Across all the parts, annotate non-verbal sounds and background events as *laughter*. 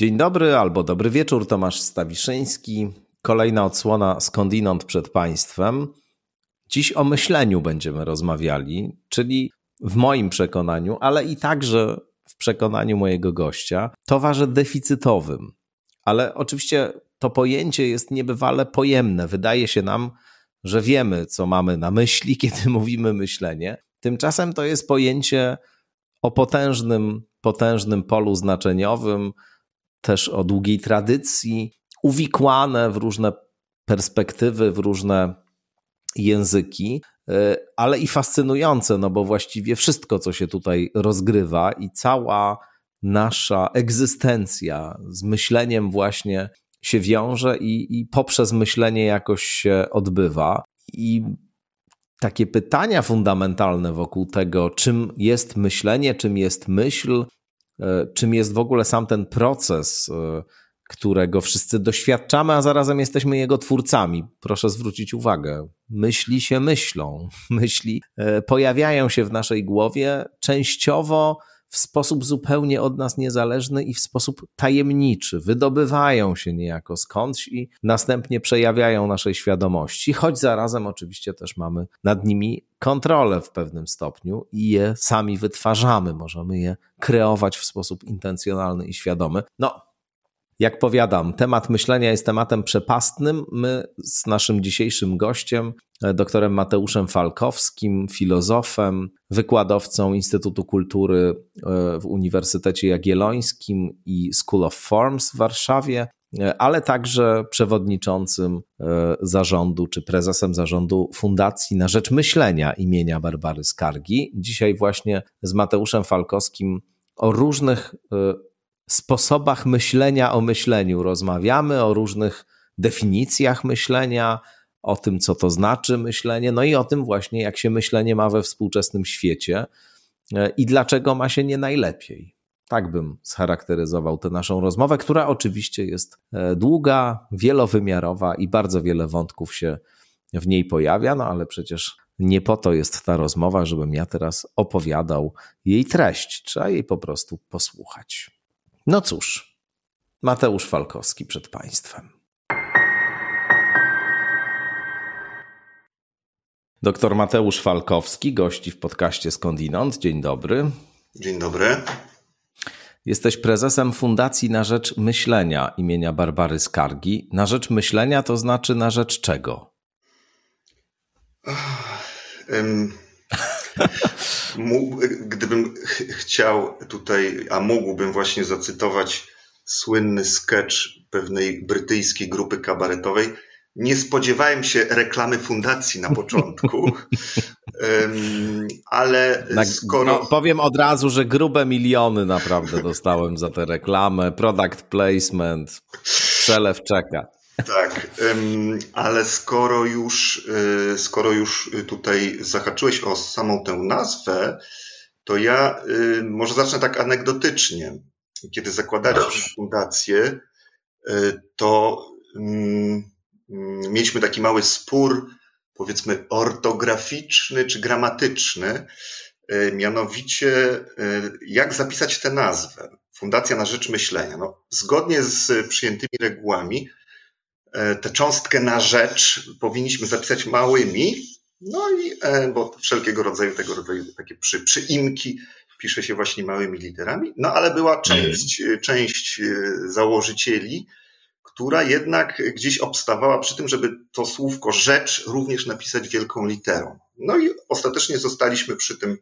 Dzień dobry albo dobry wieczór, Tomasz Stawiszyński. Kolejna odsłona skądinąd przed Państwem. Dziś o myśleniu będziemy rozmawiali, czyli w moim przekonaniu, ale i także w przekonaniu mojego gościa, towarze deficytowym. Ale oczywiście to pojęcie jest niebywale pojemne. Wydaje się nam, że wiemy, co mamy na myśli, *laughs* kiedy mówimy myślenie. Tymczasem to jest pojęcie o potężnym, potężnym polu znaczeniowym, też o długiej tradycji, uwikłane w różne perspektywy, w różne języki, e, ale i fascynujące, no bo właściwie wszystko, co się tutaj rozgrywa i cała nasza egzystencja z myśleniem właśnie się wiąże i, i poprzez myślenie jakoś się odbywa. I takie pytania fundamentalne wokół tego, czym jest myślenie, czym jest myśl, czym jest w ogóle sam ten proces, e, którego wszyscy doświadczamy, a zarazem jesteśmy jego twórcami. Proszę zwrócić uwagę, myśli się myślą, *laughs* myśli e, pojawiają się w naszej głowie częściowo w sposób zupełnie od nas niezależny i w sposób tajemniczy. Wydobywają się niejako skądś i następnie przejawiają naszej świadomości, choć zarazem oczywiście też mamy nad nimi kontrolę w pewnym stopniu i je sami wytwarzamy. Możemy je kreować w sposób intencjonalny i świadomy. No, jak powiadam, temat myślenia jest tematem przepastnym. My z naszym dzisiejszym gościem, e, doktorem Mateuszem Falkowskim, filozofem, wykładowcą Instytutu Kultury e, w Uniwersytecie Jagiellońskim i School of Forms w Warszawie, e, ale także przewodniczącym zarządu czy prezesem zarządu Fundacji na Rzecz Myślenia imienia Barbary Skargi. Dzisiaj właśnie z Mateuszem Falkowskim o różnych sposobach myślenia o myśleniu rozmawiamy, o różnych definicjach myślenia, o tym, co to znaczy myślenie, no i o tym właśnie, jak się myślenie ma we współczesnym świecie e, i dlaczego ma się nie najlepiej. Tak bym scharakteryzował tę naszą rozmowę, która oczywiście jest e, długa, wielowymiarowa i bardzo wiele wątków się w niej pojawia, no ale przecież nie po to jest ta rozmowa, żebym ja teraz opowiadał jej treść. Trzeba jej po prostu posłuchać. No cóż, Mateusz Falkowski przed Państwem. Doktor Mateusz Falkowski gości w podcaście Skądinąd. Dzień dobry. Dzień dobry. Jesteś prezesem Fundacji na Rzecz Myślenia imienia Barbary Skargi. Na rzecz myślenia to znaczy na rzecz czego? um, Gdybym chciał tutaj, a mógłbym właśnie zacytować słynny sketch pewnej brytyjskiej grupy kabaretowej, nie spodziewałem się reklamy fundacji na początku, ale skoro. No, powiem od razu, że grube miliony naprawdę dostałem za tę reklamę, product placement, przelew czeka. Tak, ale skoro już, e, skoro już tutaj zahaczyłeś o samą tę nazwę, to ja e, może zacznę tak anegdotycznie. Kiedy zakładaliśmy fundację, e, to mm, mm, mieliśmy taki mały spór, powiedzmy ortograficzny czy gramatyczny, mianowicie jak zapisać tę nazwę. Fundacja na Rzecz Myślenia. No, zgodnie z przyjętymi regułami, tę cząstkę na rzecz powinniśmy zapisać małymi, no i e, bo wszelkiego rodzaju tego rodzaju takie przy, przyimki pisze się właśnie małymi literami, no ale była część, mm. część założycieli, która jednak gdzieś obstawała przy tym, żeby to słówko rzecz również napisać wielką literą. No i ostatecznie zostaliśmy przy tym,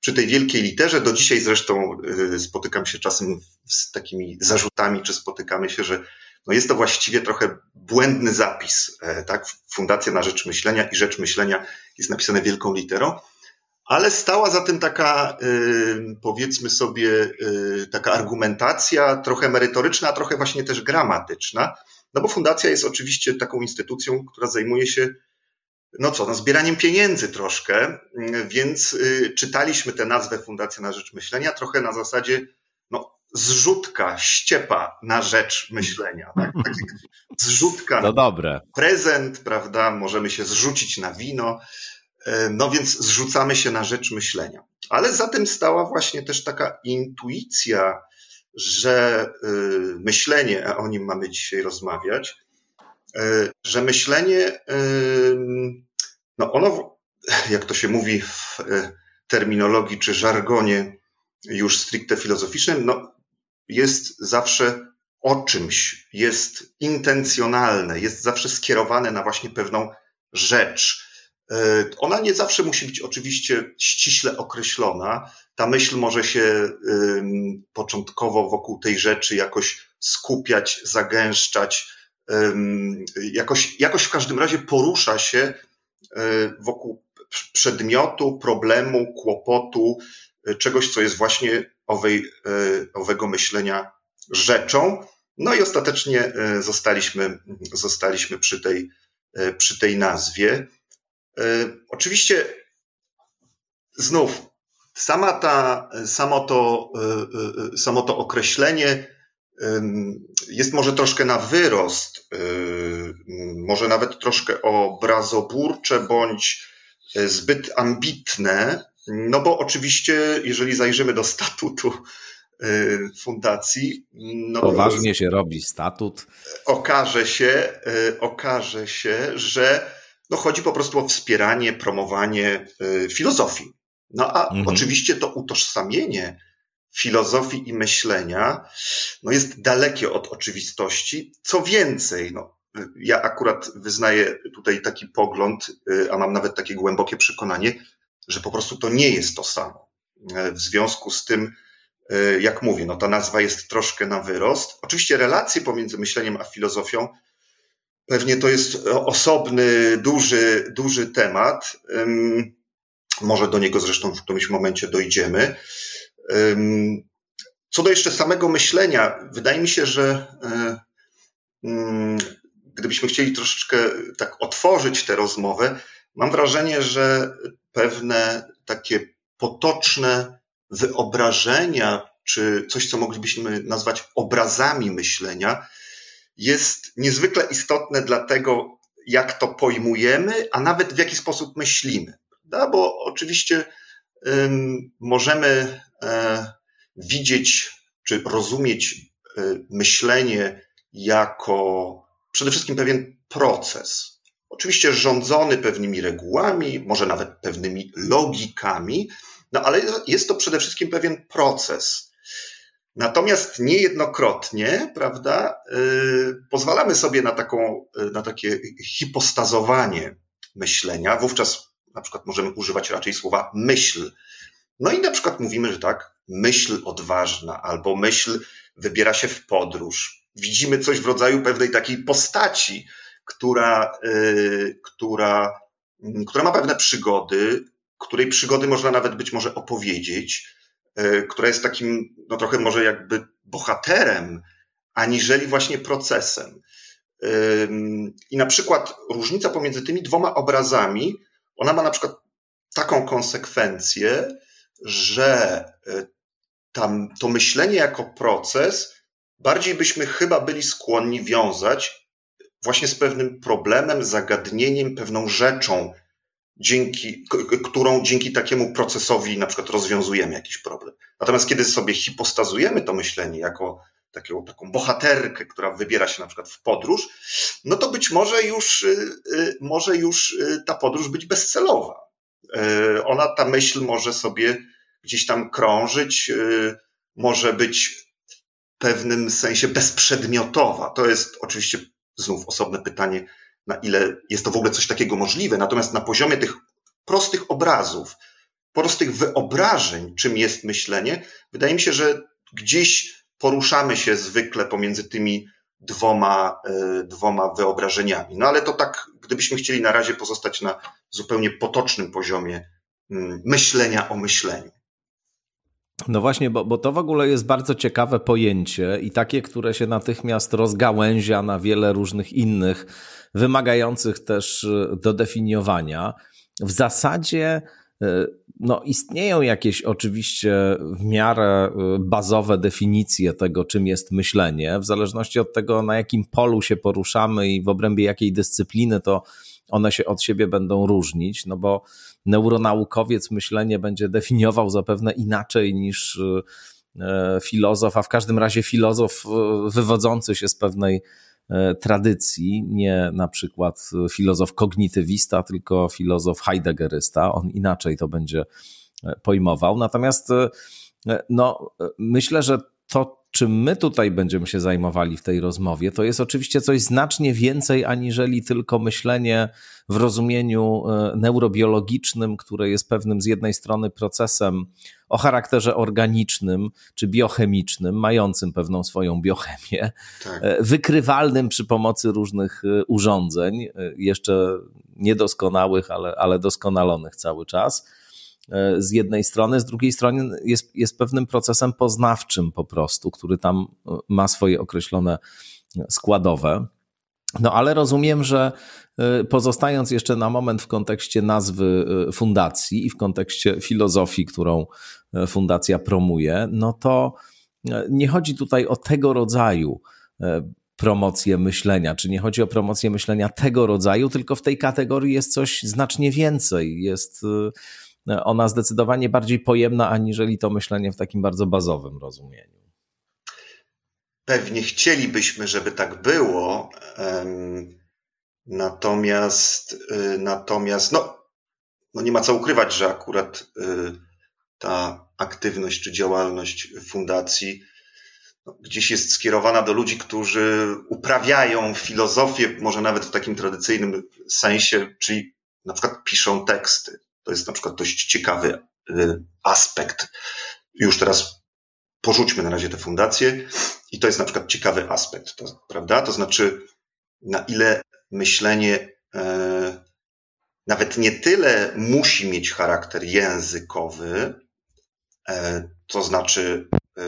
przy tej wielkiej literze. Do dzisiaj zresztą spotykam się czasem z takimi zarzutami, czy spotykamy się, że no jest to właściwie trochę błędny zapis. E, tak? Fundacja na Rzecz Myślenia i Rzecz Myślenia jest napisane wielką literą, ale stała za tym taka, e, powiedzmy sobie, e, taka argumentacja trochę merytoryczna, a trochę właśnie też gramatyczna. No bo fundacja jest oczywiście taką instytucją, która zajmuje się no co, no zbieraniem pieniędzy troszkę, więc czytaliśmy tę nazwę Fundacja na Rzecz Myślenia trochę na zasadzie, zrzutka, ściepa na rzecz myślenia. Tak? *laughs* zrzutka, dobre. prezent, prawda? Możemy się zrzucić na wino. E, no więc zrzucamy się na rzecz myślenia. Ale za tym stała właśnie też taka intuicja że myślenie, a o nim mamy dzisiaj rozmawiać, że myślenie, no ono, *laughs* jak to się mówi w terminologii czy żargonie już stricte filozoficznym, no, jest zawsze o czymś, jest intencjonalne, jest zawsze skierowane na właśnie pewną rzecz. E, ona nie zawsze musi być oczywiście ściśle określona. Ta myśl może się początkowo wokół tej rzeczy jakoś skupiać, zagęszczać, jakoś, jakoś w każdym razie porusza się e, wokół przedmiotu, problemu, kłopotu, e, czegoś, co jest właśnie owej, owego myślenia rzeczą. No i ostatecznie zostaliśmy, zostaliśmy przy tej, przy tej nazwie. E, oczywiście znów sama ta, samo, to, e, e, samo to określenie jest może troszkę na wyrost, może nawet troszkę obrazoburcze bądź zbyt ambitne, no bo oczywiście, jeżeli zajrzymy do statutu fundacji. No Poważnie się robi statut. Okaże się, okaże się, że no chodzi po prostu o wspieranie, promowanie y, filozofii. No a mhm. oczywiście to utożsamienie filozofii i myślenia no jest dalekie od oczywistości. Co więcej, no, ja akurat wyznaję tutaj taki pogląd, y, a mam nawet takie głębokie przekonanie, że po prostu to nie jest to samo. W związku z tym, y, jak mówię, no ta nazwa jest troszkę na wyrost. Oczywiście relacje pomiędzy myśleniem a filozofią Pewnie to jest osobny, duży, duży temat. Może do niego zresztą w którymś momencie dojdziemy. Co do jeszcze samego myślenia, wydaje mi się, że e, mm, gdybyśmy chcieli troszeczkę tak otworzyć tę rozmowę, mam wrażenie, że pewne takie potoczne wyobrażenia, czy coś, co moglibyśmy nazwać obrazami myślenia, jest niezwykle istotne dla tego, jak to pojmujemy, a nawet w jaki sposób myślimy. Prawda? Bo oczywiście ym, możemy e, widzieć czy rozumieć e, myślenie jako przede wszystkim pewien proces. Oczywiście rządzony pewnymi regułami, może nawet pewnymi logikami, no ale jest to przede wszystkim pewien proces. Natomiast niejednokrotnie, prawda, yy, pozwalamy sobie na, taką, yy, na takie hipostazowanie myślenia. Wówczas na przykład możemy używać raczej słowa myśl. No i na przykład mówimy, że tak, myśl odważna albo myśl wybiera się w podróż. Widzimy coś w rodzaju pewnej takiej postaci, która, yy, która, która ma pewne przygody, której przygody można nawet być może opowiedzieć E, która jest takim, no trochę może jakby bohaterem, aniżeli właśnie procesem. I na przykład różnica pomiędzy tymi dwoma obrazami, ona ma na przykład taką konsekwencję, że e, tam to myślenie jako proces bardziej byśmy chyba byli skłonni wiązać właśnie z pewnym problemem, zagadnieniem, pewną rzeczą, dzięki, którą dzięki takiemu procesowi na przykład rozwiązujemy jakiś problem. Natomiast kiedy sobie hipostazujemy to myślenie jako taką, taką bohaterkę, która wybiera się na przykład w podróż, no to być może już, y, y, może już y, ta podróż być bezcelowa. Ona, ta myśl może sobie gdzieś tam krążyć, może być w pewnym sensie bezprzedmiotowa. To jest oczywiście znów osobne pytanie, na ile jest to w ogóle coś takiego możliwe. Natomiast na poziomie tych prostych obrazów, prostych wyobrażeń, czym jest myślenie, wydaje mi się, że gdzieś poruszamy się zwykle pomiędzy tymi dwoma, e, dwoma wyobrażeniami. No ale to tak, gdybyśmy chcieli na razie pozostać na zupełnie potocznym poziomie mm, myślenia o myśleniu. No właśnie, bo, bo to w ogóle jest bardzo ciekawe pojęcie i takie, które się natychmiast rozgałęzia na wiele różnych innych wymagających też e, dodefiniowania. W zasadzie e, no, istnieją jakieś oczywiście w miarę e, bazowe definicje tego, czym jest myślenie, w zależności od tego, na jakim polu się poruszamy i w obrębie jakiej dyscypliny, to one się od siebie będą różnić, no bo neuronaukowiec myślenie będzie definiował zapewne inaczej niż filozof, a w każdym razie filozof wywodzący się z pewnej tradycji, nie na przykład filozof kognitywista, tylko filozof heideggerysta. On inaczej to będzie pojmował. Natomiast no, myślę, że to czym my tutaj będziemy się zajmowali w tej rozmowie, to jest oczywiście coś znacznie więcej aniżeli tylko myślenie w rozumieniu e, neurobiologicznym, które jest pewnym z jednej strony procesem o charakterze organicznym czy biochemicznym, mającym pewną swoją biochemię, tak. E, wykrywalnym przy pomocy różnych e, urządzeń, jeszcze niedoskonałych, ale, ale doskonalonych cały czas z jednej strony, z drugiej strony jest, jest pewnym procesem poznawczym po prostu, który tam e, ma swoje określone składowe. No ale rozumiem, że e, pozostając jeszcze na moment w kontekście nazwy fundacji i w kontekście filozofii, którą fundacja promuje, no to nie chodzi tutaj o tego rodzaju promocję myślenia, czy nie chodzi o promocję myślenia tego rodzaju, tylko w tej kategorii jest coś znacznie więcej. Jest ona zdecydowanie bardziej pojemna, aniżeli to myślenie w takim bardzo bazowym rozumieniu. Pewnie chcielibyśmy, żeby tak było. Natomiast, y, natomiast no, no nie ma co ukrywać, że akurat y, ta aktywność czy działalność fundacji no, gdzieś jest skierowana do ludzi, którzy uprawiają filozofię, może nawet w takim tradycyjnym sensie, czyli na przykład piszą teksty. To jest na przykład dość ciekawy y, aspekt. Już teraz porzućmy na razie te fundacje i to jest na przykład ciekawy aspekt, to, prawda? To znaczy, na ile myślenie e, nawet nie tyle musi mieć charakter językowy, e, to znaczy, e,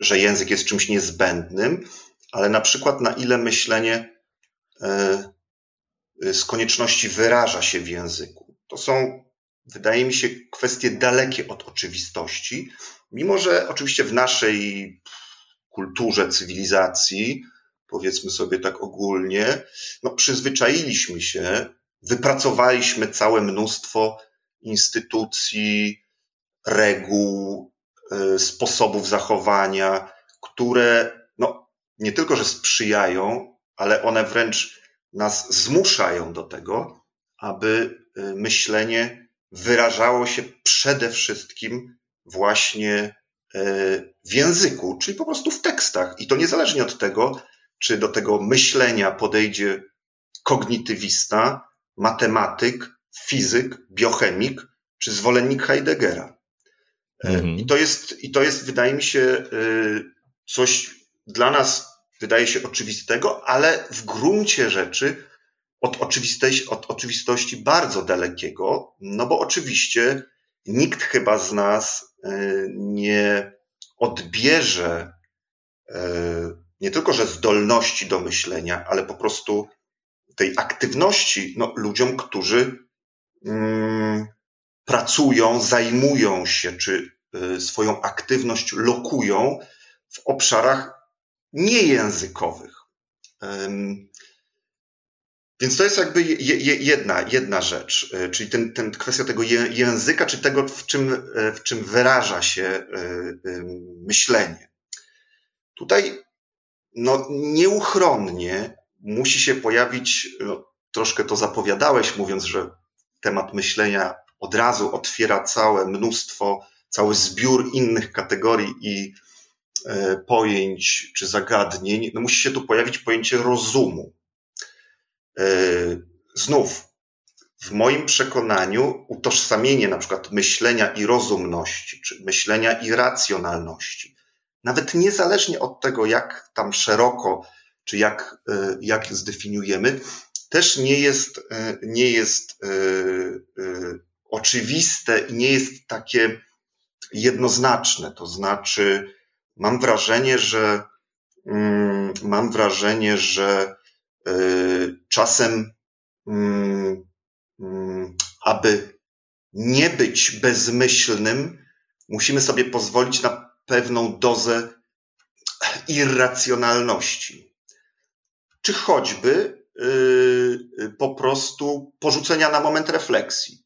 że język jest czymś niezbędnym, ale na przykład na ile myślenie z konieczności wyraża się w języku. To są wydaje mi się, kwestie dalekie od oczywistości, mimo że oczywiście w naszej kulturze, cywilizacji, powiedzmy sobie tak ogólnie, no przyzwyczailiśmy się, wypracowaliśmy całe mnóstwo instytucji, reguł, e, sposobów zachowania, które no, nie tylko, że sprzyjają, ale one wręcz nas zmuszają do tego, aby e, myślenie wyrażało się przede wszystkim właśnie e, w języku, czyli po prostu w tekstach. I to niezależnie od tego, czy do tego myślenia podejdzie kognitywista, matematyk, fizyk, biochemik, czy zwolennik Heideggera. E, mhm. I, to jest, I to jest, wydaje mi się, e, coś dla nas wydaje się oczywistego, ale w gruncie rzeczy od oczywistości, od oczywistości bardzo dalekiego, no bo oczywiście nikt chyba z nas e, nie odbierze e, nie tylko, że zdolności do myślenia, ale po prostu tej aktywności no, ludziom, którzy mm, pracują, zajmują się, czy y, swoją aktywność lokują w obszarach niejęzykowych. Więc to jest jakby jedna, jedna rzecz, e, czyli ten, ten kwestia tego języka, czy tego, w czym, e, w czym wyraża się e, myślenie. Tutaj no, nieuchronnie musi się pojawić, no, troszkę to zapowiadałeś, mówiąc, że temat myślenia od razu otwiera całe mnóstwo, cały zbiór innych kategorii i pojęć czy zagadnień. No, musi się tu pojawić pojęcie rozumu. E, znów, w moim przekonaniu, utożsamienie na przykład myślenia i rozumności, czy myślenia i racjonalności, nawet niezależnie od tego, jak tam szeroko, czy jak, e, jak zdefiniujemy, też nie jest, e, nie jest oczywiste i nie jest takie jednoznaczne. To znaczy, mam wrażenie, że mm, mam wrażenie, że czasem, mm, mm, aby nie być bezmyślnym, musimy sobie pozwolić na pewną dozę irracjonalności. Czy choćby yy, po prostu porzucenia na moment refleksji.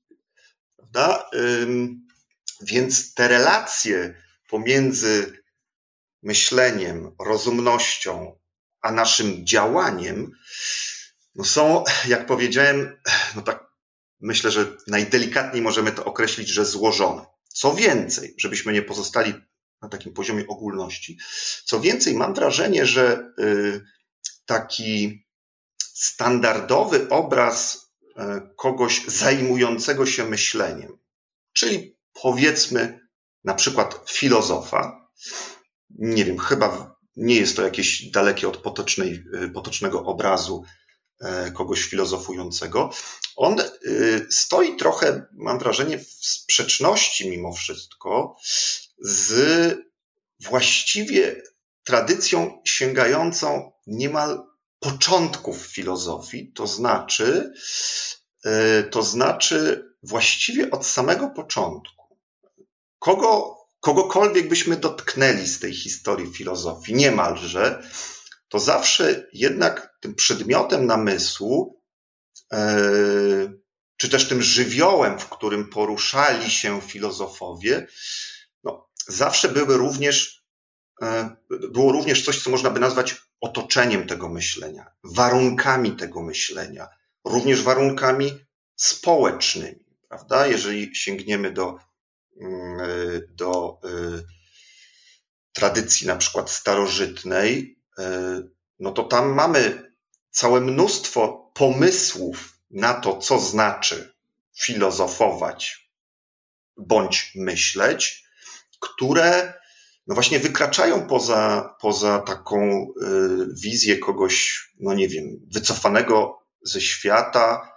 Prawda? Więc te relacje pomiędzy myśleniem, rozumnością, a naszym działaniem, no są, jak powiedziałem, no tak myślę, że najdelikatniej możemy to określić, że złożone. Co więcej, żebyśmy nie pozostali na takim poziomie ogólności, co więcej, mam wrażenie, że y, taki standardowy obraz y, kogoś zajmującego się myśleniem, czyli powiedzmy na przykład filozofa, nie wiem, chyba nie jest to jakieś dalekie od potocznej, y, potocznego obrazu e, kogoś filozofującego. On y, stoi trochę, mam wrażenie, w sprzeczności mimo wszystko z właściwie tradycją sięgającą niemal początków filozofii, to znaczy, e, to znaczy właściwie od samego początku. Kogo kogokolwiek byśmy dotknęli z tej historii filozofii, niemalże, to zawsze jednak tym przedmiotem namysłu, e, czy też tym żywiołem, w którym poruszali się filozofowie, no, zawsze były również, e, było również coś, co można by nazwać otoczeniem tego myślenia, warunkami tego myślenia, również warunkami społecznymi, prawda? Jeżeli sięgniemy do do y, tradycji na przykład starożytnej, y, no to tam mamy całe mnóstwo pomysłów na to, co znaczy filozofować bądź myśleć, które no właśnie wykraczają poza, poza taką wizję kogoś, no nie wiem, wycofanego ze świata,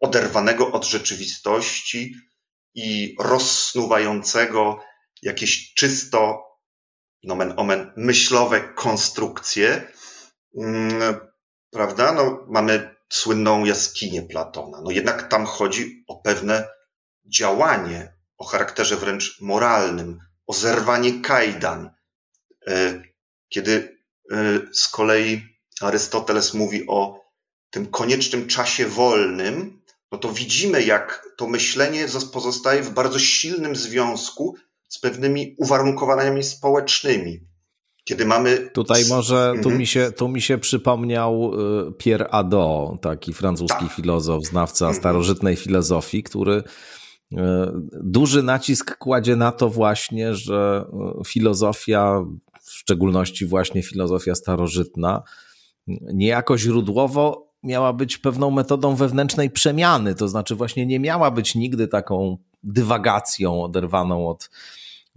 oderwanego od rzeczywistości, i rozsnuwającego jakieś czysto, nomen omen, myślowe konstrukcje, mm, prawda? No, mamy słynną jaskinię Platona. No jednak tam chodzi o pewne działanie o charakterze wręcz moralnym, o zerwanie kajdan. E, kiedy e, z kolei Arystoteles mówi o tym koniecznym czasie wolnym, no to widzimy, jak to myślenie pozostaje w bardzo silnym związku z pewnymi uwarunkowaniami społecznymi. Kiedy mamy. Tutaj może, tu, mhm. mi się, tu mi się przypomniał y, Pierre Adot, taki francuski tak. filozof, znawca mhm. starożytnej filozofii, który y, duży nacisk kładzie na to właśnie, że y, filozofia, w szczególności właśnie filozofia starożytna, niejako źródłowo miała być pewną metodą wewnętrznej przemiany, to znaczy właśnie nie miała być nigdy taką dywagacją oderwaną od,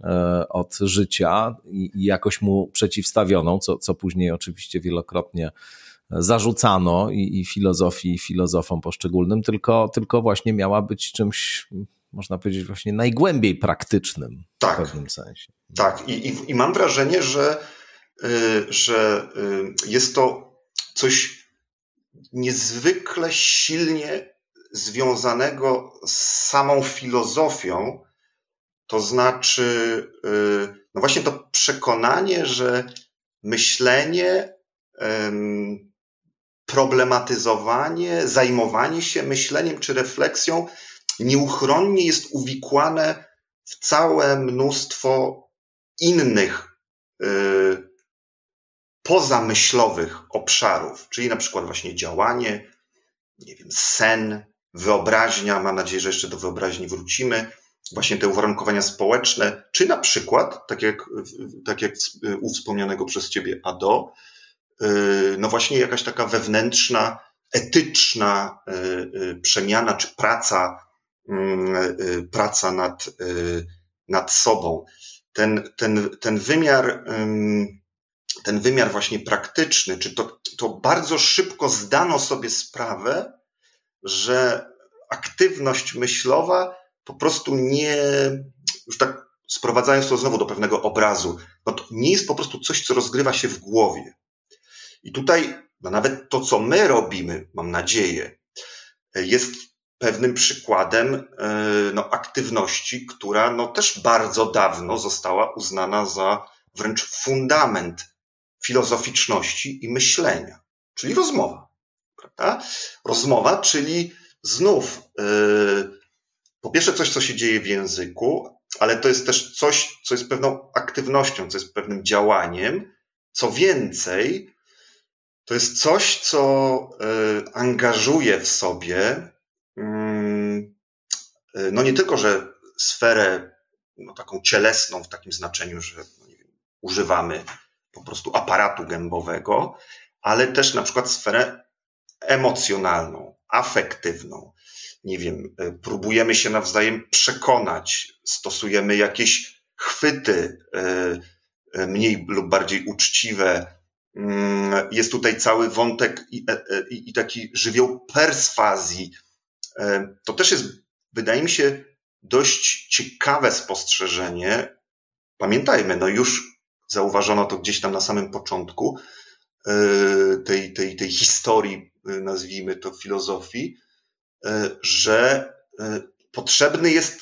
e, od życia i, jakoś mu przeciwstawioną, co, co później oczywiście wielokrotnie zarzucano i, i filozofii, i filozofom poszczególnym, tylko, tylko właśnie miała być czymś, można powiedzieć, właśnie najgłębiej praktycznym tak, w pewnym sensie. Tak, i, i, i mam wrażenie, że, y, że y, jest to coś niezwykle silnie związanego z samą filozofią, to znaczy, y, no właśnie to przekonanie, że myślenie, problematyzowanie, zajmowanie się myśleniem czy refleksją nieuchronnie jest uwikłane w całe mnóstwo innych y, pozamyślowych obszarów, czyli na przykład właśnie działanie, nie wiem, sen, wyobraźnia, mam nadzieję, że jeszcze do wyobraźni wrócimy, właśnie te uwarunkowania społeczne, czy na przykład, tak jak, tak jak u wspomnianego przez ciebie Ado, y, no właśnie jakaś taka wewnętrzna, etyczna y, y, przemiana, czy praca, praca nad, nad sobą. Ten, ten, ten wymiar ten wymiar właśnie praktyczny, czy to, to bardzo szybko zdano sobie sprawę, że aktywność myślowa po prostu nie, już tak sprowadzając to znowu do pewnego obrazu, no to nie jest po prostu coś, co rozgrywa się w głowie. I tutaj no nawet to, co my robimy, mam nadzieję, jest pewnym przykładem e, no, aktywności, która no, też bardzo dawno została uznana za wręcz fundament filozoficzności i myślenia, czyli rozmowa. Prawda? Rozmowa, czyli znów yy, po pierwsze coś, co się dzieje w języku, ale to jest też coś, co jest pewną aktywnością, co jest pewnym działaniem. Co więcej, to jest coś, co e, angażuje w sobie, e, no nie tylko, że sferę no, taką cielesną w takim znaczeniu, że no wiem, używamy po prostu aparatu gębowego, ale też na przykład sferę emocjonalną, afektywną. Nie wiem, e, próbujemy się nawzajem przekonać, stosujemy jakieś chwyty mniej lub bardziej uczciwe, Mm, jest tutaj cały wątek i, e, e, i, i taki żywioł perswazji. To też jest, wydaje mi się, dość ciekawe spostrzeżenie. Pamiętajmy, no już zauważono to gdzieś tam na samym początku tej, tej, tej historii, nazwijmy to filozofii, że potrzebny jest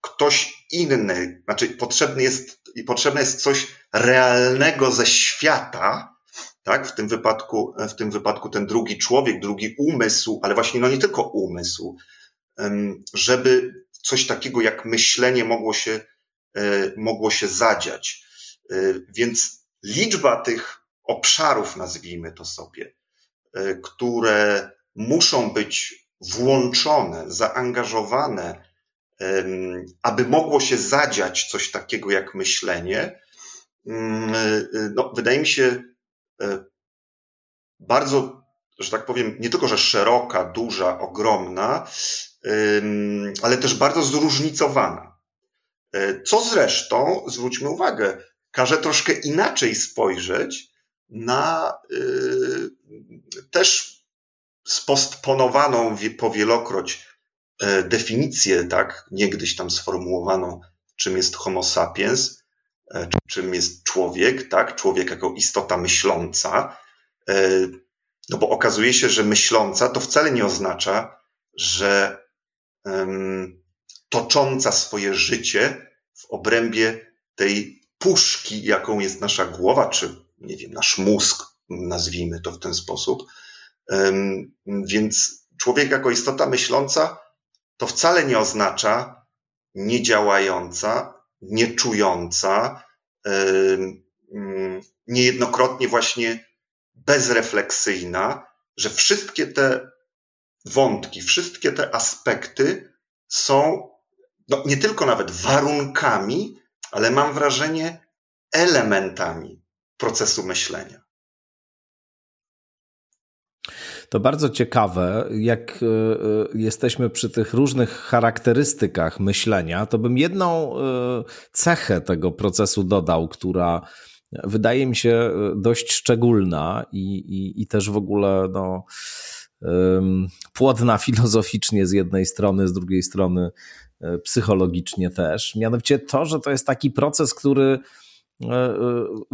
ktoś inny, znaczy potrzebny jest, potrzebne jest coś realnego ze świata, tak? W tym wypadku, w tym wypadku ten drugi człowiek, drugi umysł, ale właśnie no nie tylko umysł, żeby coś takiego jak myślenie mogło się, e, mogło się zadziać. E, więc liczba tych obszarów, nazwijmy to sobie, e, które muszą być włączone, zaangażowane, aby mogło się zadziać coś takiego jak myślenie, mm, no, wydaje mi się, bardzo, że tak powiem, nie tylko, że szeroka, duża, ogromna, ale też bardzo zróżnicowana. Co zresztą, zwróćmy uwagę, każe troszkę inaczej spojrzeć na e, też spostponowaną powielokroć definicję, tak, niegdyś tam sformułowaną, czym jest Homo sapiens, E, czym jest człowiek, tak? Człowiek jako istota myśląca. E, no bo okazuje się, że myśląca to wcale nie oznacza, że tocząca swoje życie w obrębie tej puszki, jaką jest nasza głowa, czy nie wiem, nasz mózg, nazwijmy to w ten sposób. Więc człowiek jako istota myśląca to wcale nie oznacza niedziałająca, nieczująca, niejednokrotnie właśnie bezrefleksyjna, że wszystkie te wątki, wszystkie te aspekty są no, nie tylko nawet warunkami, ale mam wrażenie elementami procesu myślenia. To bardzo ciekawe, jak e, e, jesteśmy przy tych różnych charakterystykach myślenia, to bym jedną e, cechę tego procesu dodał, która wydaje mi się dość szczególna i, i, i też w ogóle no, płodna filozoficznie z jednej strony, z drugiej strony psychologicznie też. Mianowicie to, że to jest taki proces, który E, e,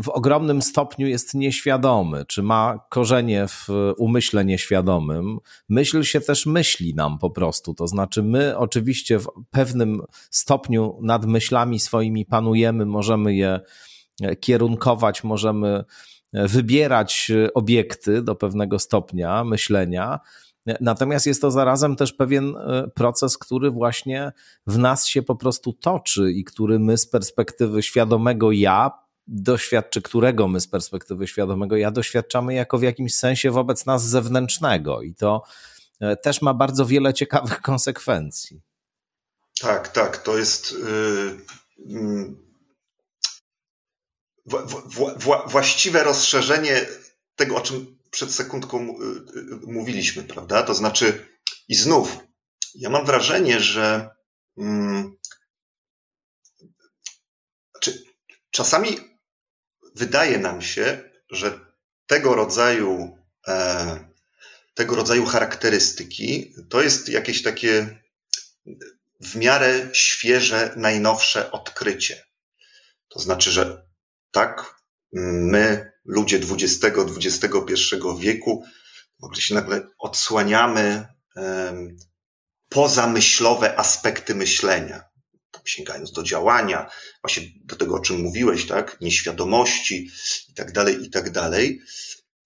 w ogromnym stopniu jest nieświadomy, czy ma korzenie w umyśle nieświadomym. Myśl się też myśli nam po prostu. To znaczy, my oczywiście w pewnym stopniu nad myślami swoimi panujemy, możemy je kierunkować, możemy wybierać obiekty do pewnego stopnia myślenia. Natomiast jest to zarazem też pewien e, proces, który właśnie w nas się po prostu toczy i który my z perspektywy świadomego ja, doświadczy, którego my z perspektywy świadomego ja doświadczamy jako w jakimś sensie wobec nas zewnętrznego. I to e, też ma bardzo wiele ciekawych *laughs* konsekwencji. Tak, tak, to jest. Yy, właściwe rozszerzenie tego, o czym przed sekundką y, y, mówiliśmy, prawda? To znaczy, i znów, ja mam wrażenie, że mm, znaczy, czasami wydaje nam się, że tego rodzaju, e, tego rodzaju charakterystyki to jest jakieś takie w miarę świeże, najnowsze odkrycie. To znaczy, że tak, my ludzie XX-XXI wieku, w się nagle odsłaniamy pozamyślowe aspekty myślenia, sięgając do działania, właśnie do tego, o czym mówiłeś, tak, nieświadomości i tak dalej, i tak dalej.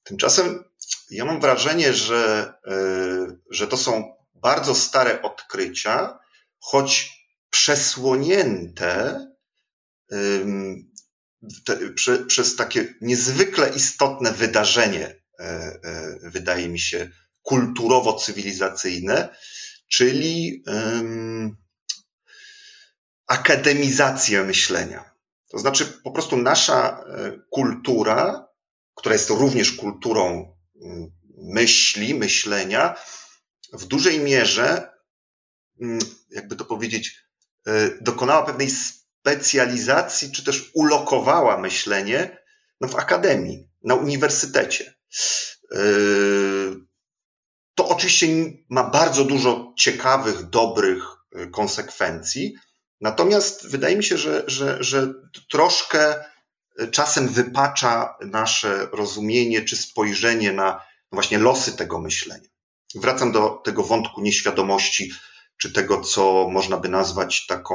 Tymczasem ja mam wrażenie, że, yy, że to są bardzo stare odkrycia, choć przesłonięte te, prze, przez takie niezwykle istotne wydarzenie, e, e, wydaje mi się, kulturowo-cywilizacyjne, czyli um, akademizację myślenia. To znaczy, po prostu nasza e, kultura, która jest również kulturą myśli, myślenia, w dużej mierze, jakby to powiedzieć, dokonała pewnej specjalizacji, czy też ulokowała myślenie no, w akademii, na uniwersytecie. Yy, to oczywiście ma bardzo dużo ciekawych, dobrych yy, konsekwencji, natomiast wydaje mi się, że, że, że troszkę yy, czasem wypacza nasze rozumienie czy spojrzenie na właśnie losy tego myślenia. Wracam do tego wątku nieświadomości, czy tego, co można by nazwać taką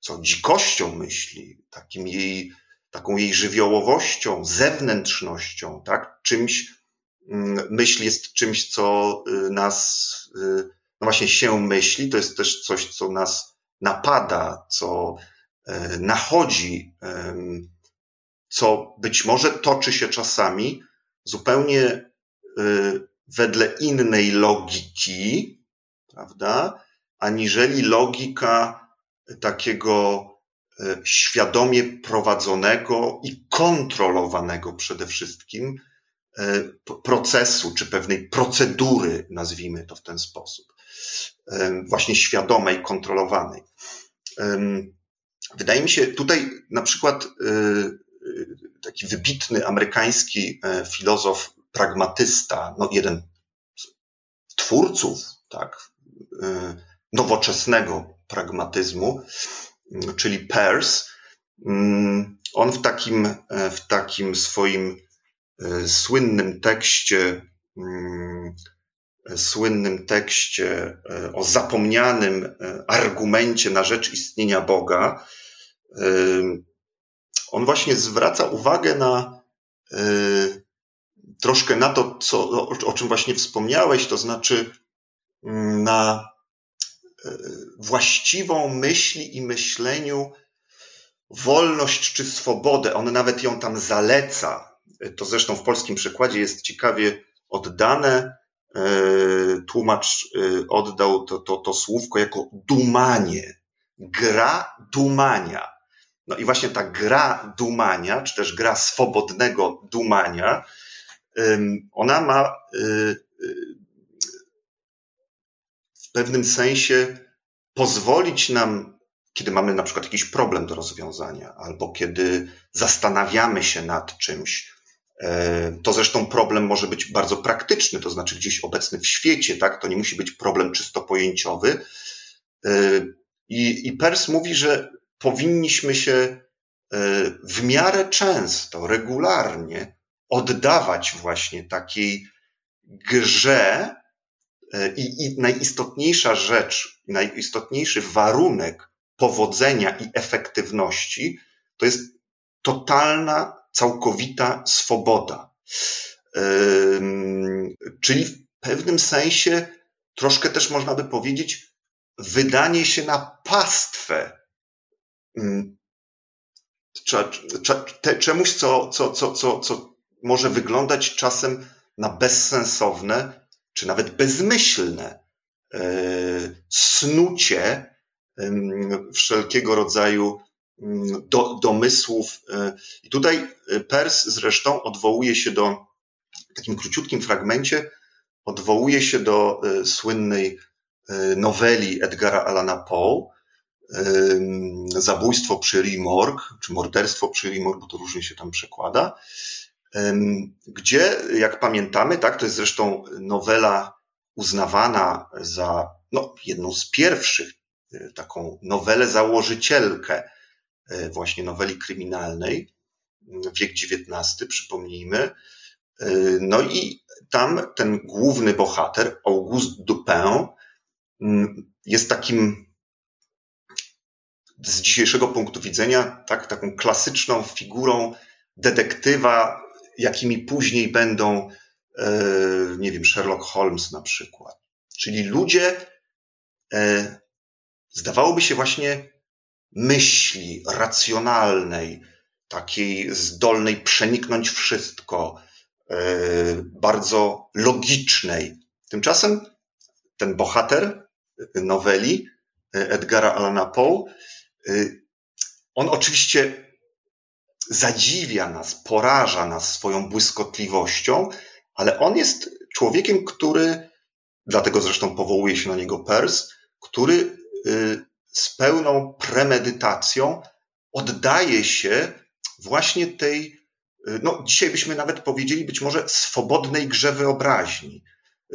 co dzikością myśli, takim jej, taką jej żywiołowością, zewnętrznością, tak? Czymś, mm, myśl jest czymś, co y, nas, y, no właśnie się myśli, to jest też coś, co nas napada, co y, nachodzi, co być może toczy się czasami zupełnie wedle innej logiki, prawda? Aniżeli logika takiego e, świadomie prowadzonego i kontrolowanego przede wszystkim e, procesu, czy pewnej procedury, nazwijmy to w ten sposób, e, właśnie świadomej, kontrolowanej. Wydaje mi się, tutaj na przykład taki wybitny amerykański filozof, pragmatysta, no jeden z twórców, tak, nowoczesnego pragmatyzmu, czyli Peirce. Mm, on w takim, e, w takim swoim e, słynnym tekście, mm, słynnym tekście e, o zapomnianym argumencie na rzecz istnienia Boga, on właśnie zwraca uwagę na troszkę na to, co, o czym właśnie wspomniałeś, to znaczy mm, na właściwą myśli i myśleniu wolność czy swobodę. On nawet ją tam zaleca. To zresztą w polskim przekładzie jest ciekawie oddane. E, tłumacz e, oddał to, to, to słówko jako dumanie. Gra dumania. No i właśnie ta gra dumania, czy też gra swobodnego dumania, ona ma e, pewnym sensie pozwolić nam, kiedy mamy na przykład jakiś problem do rozwiązania, albo kiedy zastanawiamy się nad czymś, e, to zresztą problem może być bardzo praktyczny, to znaczy gdzieś obecny w świecie, tak? To nie musi być problem czysto pojęciowy. E, I, i Pers mówi, że powinniśmy się e, w miarę często, regularnie oddawać właśnie takiej grze I, I, najistotniejsza rzecz, najistotniejszy warunek powodzenia i efektywności to jest totalna, całkowita swoboda. Czyli w pewnym sensie troszkę też można by powiedzieć wydanie się na pastwę czemuś, co, co, co, co, co może wyglądać czasem na bezsensowne, czy nawet bezmyślne e, snucie wszelkiego rodzaju mm, do, domysłów. E, I tutaj e, Pers zresztą odwołuje się do, w takim króciutkim fragmencie, odwołuje się do słynnej noweli Edgara Alana Poe, Zabójstwo przy Rimorg, czy Morderstwo przy Rimorg, bo to różnie się tam przekłada gdzie, jak pamiętamy, tak, to jest zresztą nowela uznawana za no, jedną z pierwszych, e, taką nowelę założycielkę e, właśnie noweli kryminalnej, wiek XIX, przypomnijmy. E, no i tam ten główny bohater, Auguste Dupin, jest takim z dzisiejszego punktu widzenia tak, taką klasyczną figurą detektywa jakimi później będą, e, nie wiem, Sherlock Holmes na przykład. Czyli ludzie e, zdawałoby się właśnie myśli racjonalnej, takiej zdolnej przeniknąć wszystko, e, bardzo logicznej. Tymczasem ten bohater noweli Edgara Allana Poe, on oczywiście zadziwia nas, poraża nas swoją błyskotliwością, ale on jest człowiekiem, który, dlatego zresztą powołuje się na niego Pers, który y, z pełną premedytacją oddaje się właśnie tej, y, no dzisiaj byśmy nawet powiedzieli, być może swobodnej grze wyobraźni.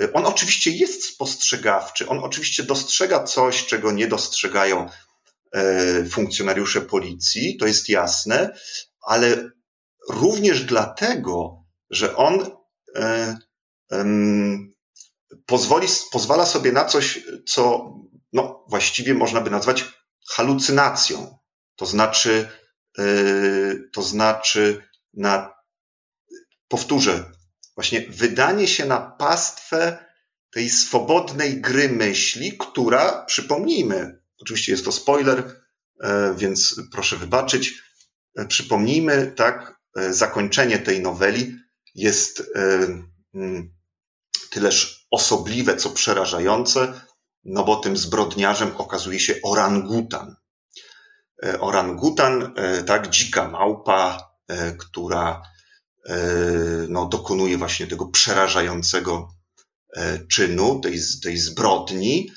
Y, on oczywiście jest spostrzegawczy, on oczywiście dostrzega coś, czego nie dostrzegają funkcjonariusze policji, to jest jasne, ale również dlatego, że on e, pozwoli, pozwala sobie na coś, co no, właściwie można by nazwać halucynacją. To znaczy, e, to znaczy na, powtórzę, właśnie wydanie się na pastwę tej swobodnej gry myśli, która, przypomnijmy, oczywiście jest to spoiler, e, więc proszę wybaczyć, przypomnijmy, tak, e, zakończenie tej noweli jest e, mm, tyleż osobliwe, co przerażające, no bo tym zbrodniarzem okazuje się orangutan. Orangutan, tak, dzika małpa, która no, dokonuje właśnie tego przerażającego czynu, tej, tej zbrodni.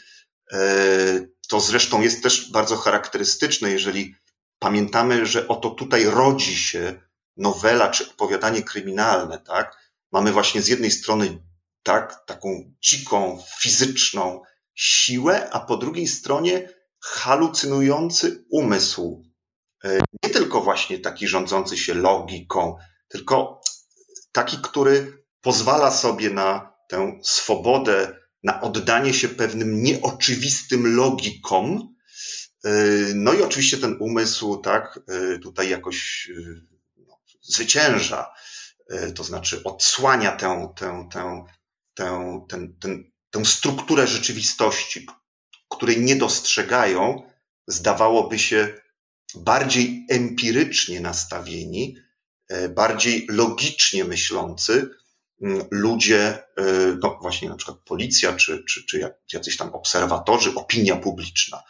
To zresztą jest też bardzo charakterystyczne, jeżeli pamiętamy, że oto tutaj rodzi się nowela czy opowiadanie kryminalne, tak? Mamy właśnie z jednej strony tak, taką dziką, fizyczną siłę, a po drugiej stronie halucynujący umysł. E, nie tylko właśnie taki rządzący się logiką, tylko taki, który pozwala sobie na tę swobodę, na oddanie się pewnym nieoczywistym logikom, no i oczywiście ten umysł, tak, y, tutaj jakoś y, no, zwycięża, to znaczy odsłania tę, tę, tę, tę, ten, ten, tę strukturę rzeczywistości, której nie dostrzegają, zdawałoby się bardziej empirycznie nastawieni, bardziej logicznie myślący mm, ludzie, no właśnie na przykład policja, czy, czy, czy jacyś tam obserwatorzy, opinia publiczna.